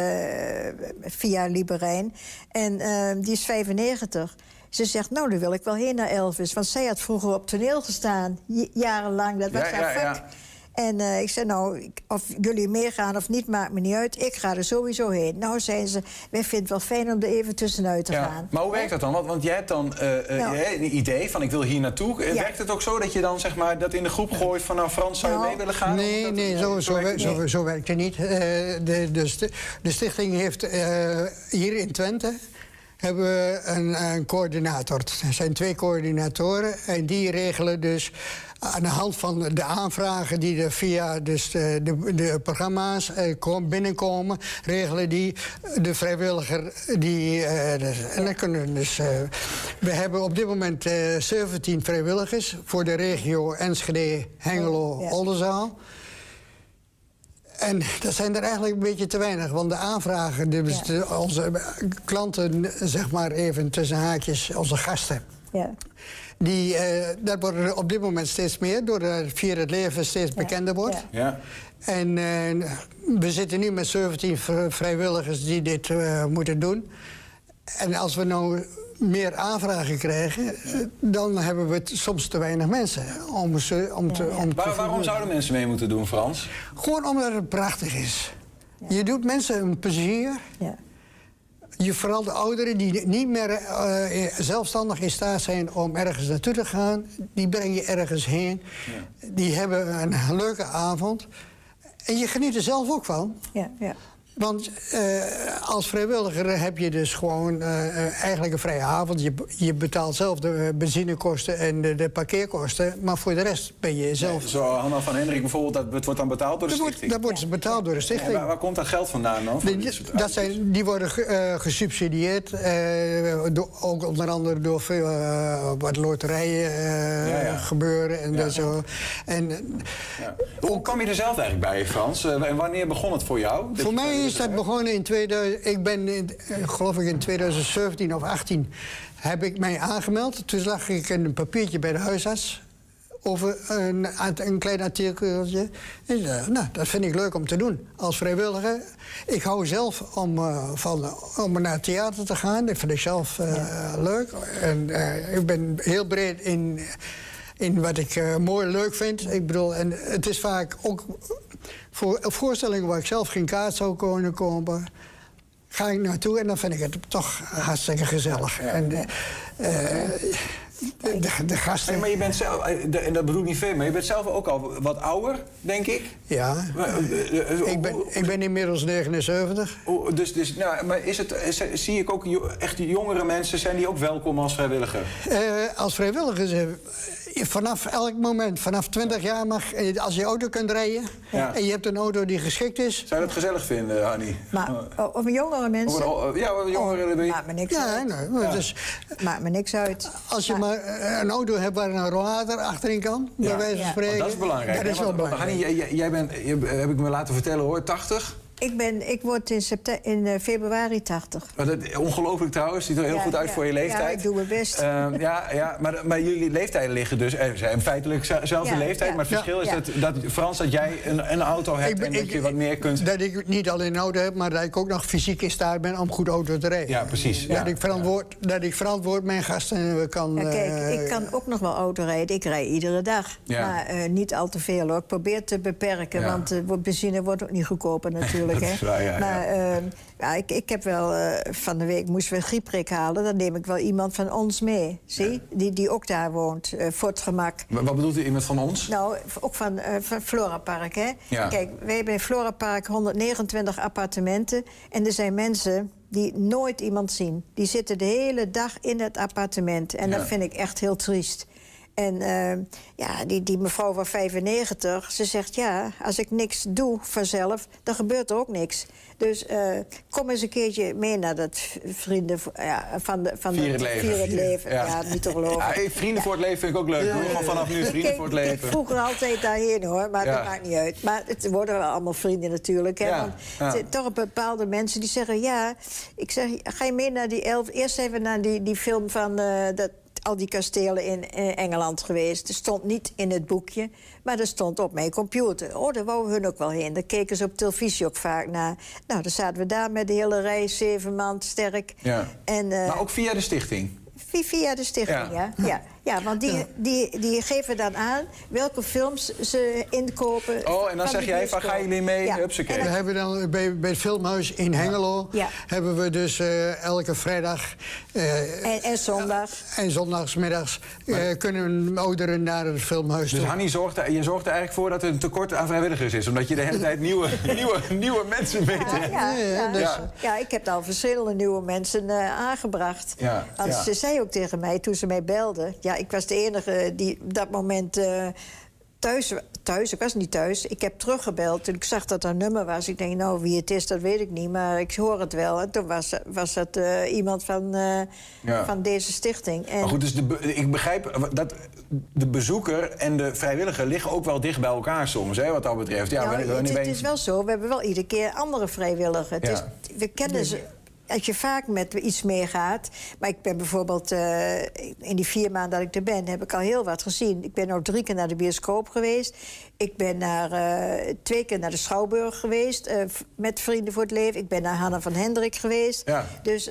via Liberijn. En eh, die is 95. Ze zegt, nou, daar wil ik wel heen naar Elvis. Want zij had vroeger op toneel gestaan, jarenlang. Dat was Ja, haar ja, vak. ja. En eh, ik zei, nou, ik- of jullie meegaan of niet, maakt me niet uit. Ik ga er sowieso heen. Nou, zeiden ze, wij vinden het wel fijn om er even tussenuit te Ja. gaan. Maar hoe werkt dat dan? Want, want jij hebt dan eh, eh, Nou. een idee van ik wil hier naartoe. Ja. Werkt het ook zo dat je dan zeg maar, dat in de groep gooit van nou Frans, zou je mee willen gaan? Nee, nee, zo, zo, wer- zo, zo werkt het niet. Eh, de, de, sti- de stichting heeft eh, hier in Twente hebben we een, een coördinator. Er zijn twee coördinatoren en die regelen dus aan de hand van de aanvragen die er via dus de, de, de programma's eh, kom- binnenkomen, regelen die de vrijwilliger die. eh, dus- en dan kunnen we dus. eh, we hebben op dit moment eh 17 vrijwilligers voor de regio Enschede, Hengelo, Oldenzaal. En dat zijn er eigenlijk een beetje te weinig. Want de aanvragen, dus de- onze klanten, zeg maar even tussen haakjes, onze gasten. Ja. Die, eh, dat worden er op dit moment steeds meer, doordat via het leven steeds bekender wordt. Ja. En eh, we zitten nu met 17 vr- vrijwilligers die dit eh, moeten doen. En als we nou meer aanvragen krijgen, eh, dan hebben we soms te weinig mensen om ze om te. Om te Waar- waarom zouden mensen mee moeten doen, Frans? Gewoon omdat het prachtig is. Je doet mensen een plezier. Ja. Je, vooral de ouderen die niet meer eh, zelfstandig in staat zijn om ergens naartoe te gaan, die breng je ergens heen. Die hebben een leuke avond. En je geniet er zelf ook van. Ja, ja. Want eh, als vrijwilliger heb je dus gewoon eh, eigenlijk een vrije avond. Je, je betaalt zelf de eh, benzinekosten en de, de parkeerkosten. Maar voor de rest ben je zelf... Zo, Hanna van Hendrik bijvoorbeeld, dat wordt dan betaald door de Dat wordt, stichting. dat wordt dus betaald door de stichting. waar, waar komt dat geld vandaan dan? Die, dat zijn, die worden ge- gesubsidieerd, door, ook onder andere door veel wat loterijen Ja, gebeuren en dat zo. En, Hoe kwam je er zelf eigenlijk bij, Frans? En wanneer begon het voor jou? Voor mij is dat begonnen in 2000. Ik ben, in, eh, geloof ik, in 2017 of 18 heb ik mij aangemeld. Toen zag ik een papiertje bij de huisarts over een, een klein artikeltje. En dacht, nou, dat vind ik leuk om te doen als vrijwilliger. Ik hou zelf om, eh, van, om naar het theater te gaan. Dat vind ik zelf eh, leuk. En ik ben heel breed in, in wat ik eh, mooi leuk vind. Ik bedoel, en het is vaak ook voor voorstellingen waar ik zelf geen kaart zou kunnen kopen. Ga ik naartoe en dan vind ik het toch hartstikke gezellig. En, eh, eh, de, de, de gasten. Nee, maar je bent zelf, eh, en dat bedoel ik niet veel, maar je bent zelf ook al wat ouder, denk ik. Ja, Maar, eh, eh, ik ben, ik ben inmiddels 79. hoe- Dus, dus, nou, maar is het, zie ik ook echt die jongere mensen, zijn die ook welkom als vrijwilliger? Eh, als vrijwilliger, vanaf elk moment, vanaf 20 jaar mag, als je auto kunt rijden Ja. en je hebt een auto die geschikt is. Zou je dat gezellig vinden, Hanny? Maar o- over jongere mensen? Ja, jongeren. Oh, maakt me niks Ja, uit. nee, dus, Maakt me niks uit. als je maar eh, een auto hebt waar een rollator achterin kan, bij wijze van spreken. Dat is belangrijk. Dat is wel belangrijk. Hanny, jij, jij bent, heb ik me laten vertellen hoor, 80? Ik, ben, ik word in, in eh, februari 80. Maar dat- Ongelooflijk trouwens, ziet er heel Ja, goed uit ja. voor je leeftijd. Ja, ik doe mijn best. Ehm, ja, ja maar, maar jullie leeftijden liggen dus, eh, zijn feitelijk ze- zelfde Ja, leeftijd. ja. Maar het verschil Ja. is dat, dat, Frans, dat jij een, een auto hebt ben- en dat ik- je wat meer kunt... Dat ik niet alleen een auto heb, maar dat ik ook nog fysiek in staat ben om goed auto te rijden. Ja, precies. Dat, Ja. ik, verantwoord, dat ik verantwoord mijn gasten kan... Ja, kijk, eh, ik kan ook nog wel auto rijden. Ik rij iedere dag. Ja. Maar eh, niet al te veel hoor. Ik probeer te beperken. Ja. Want eh, benzine wordt ook niet goedkoper natuurlijk. Dat hè. is waar, ja, ja. maar eh, ja, ik, ik heb wel... eh, van de week moesten we een griepprik halen. Dan neem ik wel iemand van ons mee. Zie? Die, die ook daar woont. eh, voor het gemak. Wat wat bedoelt u iemand van ons? Nou, ook van, eh van Flora Park, hè? Kijk, wij hebben in Flora Park 129 appartementen. En er zijn mensen die nooit iemand zien. Die zitten de hele dag in het appartement. En dat vind ik echt heel triest. En eh, ja, die, die mevrouw van 95, ze zegt... ja, als ik niks doe vanzelf, dan gebeurt er ook niks. Dus eh, kom eens een keertje mee naar dat vrienden ja, van de, van Vier de, het leven. Vier het leven. Ja, niet te geloven. Ja, hey, vrienden voor het leven vind ik ook leuk. Doe gewoon vanaf nu vrienden Kijk, voor het Ik leven. vroeger altijd daarheen hoor, maar Ja. dat maakt niet uit. Maar het worden wel allemaal vrienden natuurlijk. Hè? Ja, Want ja. toch bepaalde mensen die zeggen... ja, ik zeg, ga je mee naar die elf... Eerst even naar die, die film van eh, dat, al die kastelen in Engeland geweest. Er stond niet in het boekje, maar er stond op mijn computer. Oh, daar wouden hun ook wel heen. Daar keken ze op televisie ook vaak naar. Nou, dan zaten we daar met de hele rij, zeven man sterk. Ja. En, eh, Maar ook via de stichting. Vi- Via de stichting, Ja. ja. ja. ja. want die, die, die geven dan aan welke films ze inkopen. Oh, en dan zeg jij van, gaan jullie mee? Ja. Hupsakee. We hebben dan bij, bij het filmhuis in Hengelo... Ja. hebben we dus eh, elke vrijdag... eh, En, en zondag. en zondagsmiddags eh, kunnen ouderen naar het filmhuis Dus toe. Hanny zorgt, er- je zorgt er eigenlijk voor dat er een tekort aan vrijwilligers is. Omdat je de hele tijd nieuwe, nieuwe, nieuwe mensen mee Ja, ja, ja, dus- ja. Ja, ik heb al verschillende nieuwe mensen eh, aangebracht. Ja, Want ja. ze zei ook tegen mij toen ze mij belde... ja, ik was de enige die op dat moment... eh, thuis, thuis, ik was niet thuis. Ik heb teruggebeld toen ik zag dat er een nummer was. Ik denk, nou, wie het is, dat weet ik niet, maar ik hoor het wel. En toen was, was het eh, iemand van, eh, Ja. van deze stichting. En, Maar goed, dus de, ik begrijp dat de bezoeker en de vrijwilliger liggen ook wel dicht bij elkaar soms, hè, wat dat betreft. Ja, Nou, wanneer- het, het is wel zo, we hebben wel iedere keer andere vrijwilligers. Ja. we kennen ze. Als je vaak met iets meegaat. Maar ik ben bijvoorbeeld. eh, in die vier maanden dat ik er ben. heb ik al heel wat gezien. Ik ben ook drie keer naar de bioscoop geweest. Ik ben naar, eh, twee keer naar de Schouwburg geweest. eh, met Vrienden voor het Leven. Ik ben naar Hanna van Hendrik geweest. Ja. Dus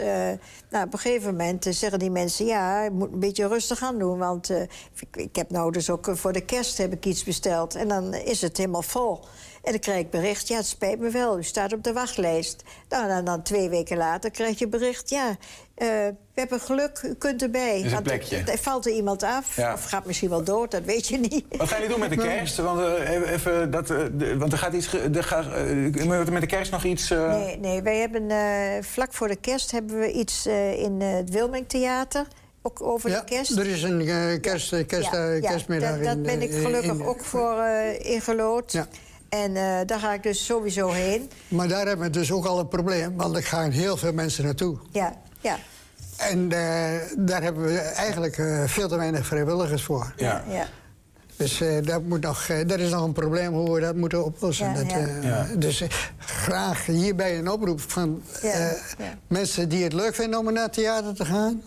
nou, op een gegeven moment zeggen die mensen... ja, je moet een beetje rustig aan doen. Want ik, ik heb nou dus ook voor de kerst heb ik iets besteld. En dan is het helemaal vol. En dan krijg ik bericht, ja, het spijt me wel, u staat op de wachtlijst. Nou, en dan twee weken later krijg je bericht, ja, eh, we hebben geluk, u kunt erbij. Is een plekje. Er, er valt er iemand af, Ja. of gaat misschien wel dood, dat weet je niet. Wat gaan jullie doen met de kerst? Want, eh, even, even dat, eh, de- want er gaat iets. Er gaat, met de kerst nog iets. Nee, nee, wij hebben vlak voor de kerst hebben we iets in het Wilmingtheater. Ook over de kerst. Er is een kerst, kerst, Ja, eh, ja, kerstmiddag dat, ben ik gelukkig in- ook voor eh ingelood. En eh, daar ga ik dus sowieso heen. Maar daar hebben we dus ook al een probleem, want er gaan heel veel mensen naartoe. Ja, ja. En eh, daar hebben we eigenlijk eh, veel te weinig vrijwilligers voor. Ja. ja. Dus eh, dat, moet nog, eh, dat is nog een probleem hoe we dat moeten oplossen. Ja, dat, ja. eh, Ja. Dus graag hierbij een oproep van Ja, eh, ja. mensen die het leuk vinden om naar het theater te gaan.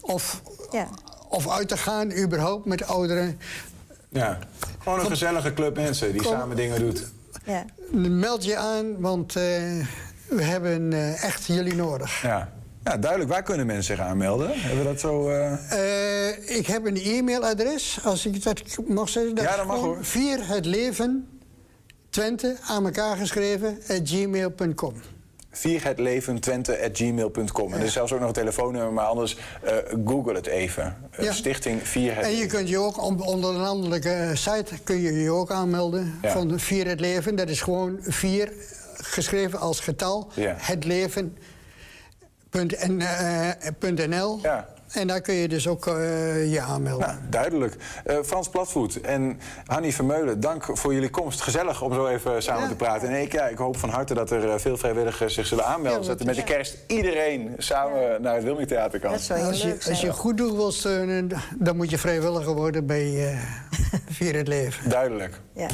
Of, Ja. of uit te gaan, überhaupt met ouderen. ja. Gewoon een gezellige club mensen die Kom. samen dingen doet. Ja. Meld je aan, want eh, we hebben eh, echt jullie nodig. Ja. ja, duidelijk. Waar kunnen mensen zich aanmelden? Hebben we dat zo. eh, Eh, ik heb een e-mailadres, als ik dat mag zeggen. Ja, dat mag, hoor. Vier het leven, Twente, aan elkaar geschreven, at gmail.com. vierhetleventwente.gmail.com. En er is zelfs ook nog een telefoonnummer, maar anders eh, google het even. Eh, Ja. Stichting Vier En je kunt je ook on- onder een landelijke site kun je je ook aanmelden Ja. van Vier het Leven. Dat is gewoon vier geschreven als getal. Ja. Het leven. punt en, eh, punt NL. Ja. En daar kun je dus ook eh, je aanmelden. Nou, duidelijk. Eh, Frans Platvoet en Hanny Vermeulen, dank voor jullie komst. Gezellig om zo even samen te praten. En ik, ja, ik hoop van harte dat er eh, veel vrijwilligers zich zullen aanmelden. zodat met de kerst iedereen samen naar het Wilmingtheater kan. als, je, als je goed doel wilt steunen, dan moet je vrijwilliger worden bij eh Vier het Leven. Duidelijk. Ja.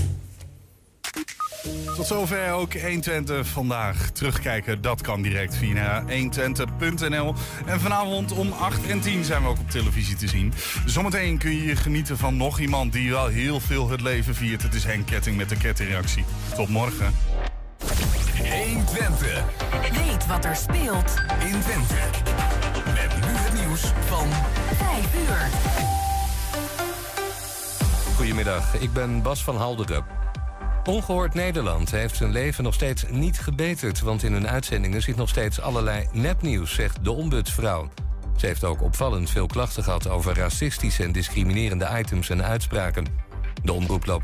Tot zover ook 120 vandaag. Terugkijken, dat kan direct via 120.nl. En vanavond om 8 en 10 zijn we ook op televisie te zien. Zometeen kun je genieten van nog iemand die wel heel veel het leven viert. Het is Henk Ketting met de kettingreactie. Tot morgen. 120. Weet wat er speelt in Twente. Met nu het nieuws van 5 uur. Goedemiddag, ik ben Bas van Halderen. Ongehoord Nederland heeft zijn leven nog steeds niet gebeterd... want in hun uitzendingen zit nog steeds allerlei nepnieuws, zegt de ombudsvrouw. Ze heeft ook opvallend veel klachten gehad over racistische en discriminerende items en uitspraken. De omroep loopt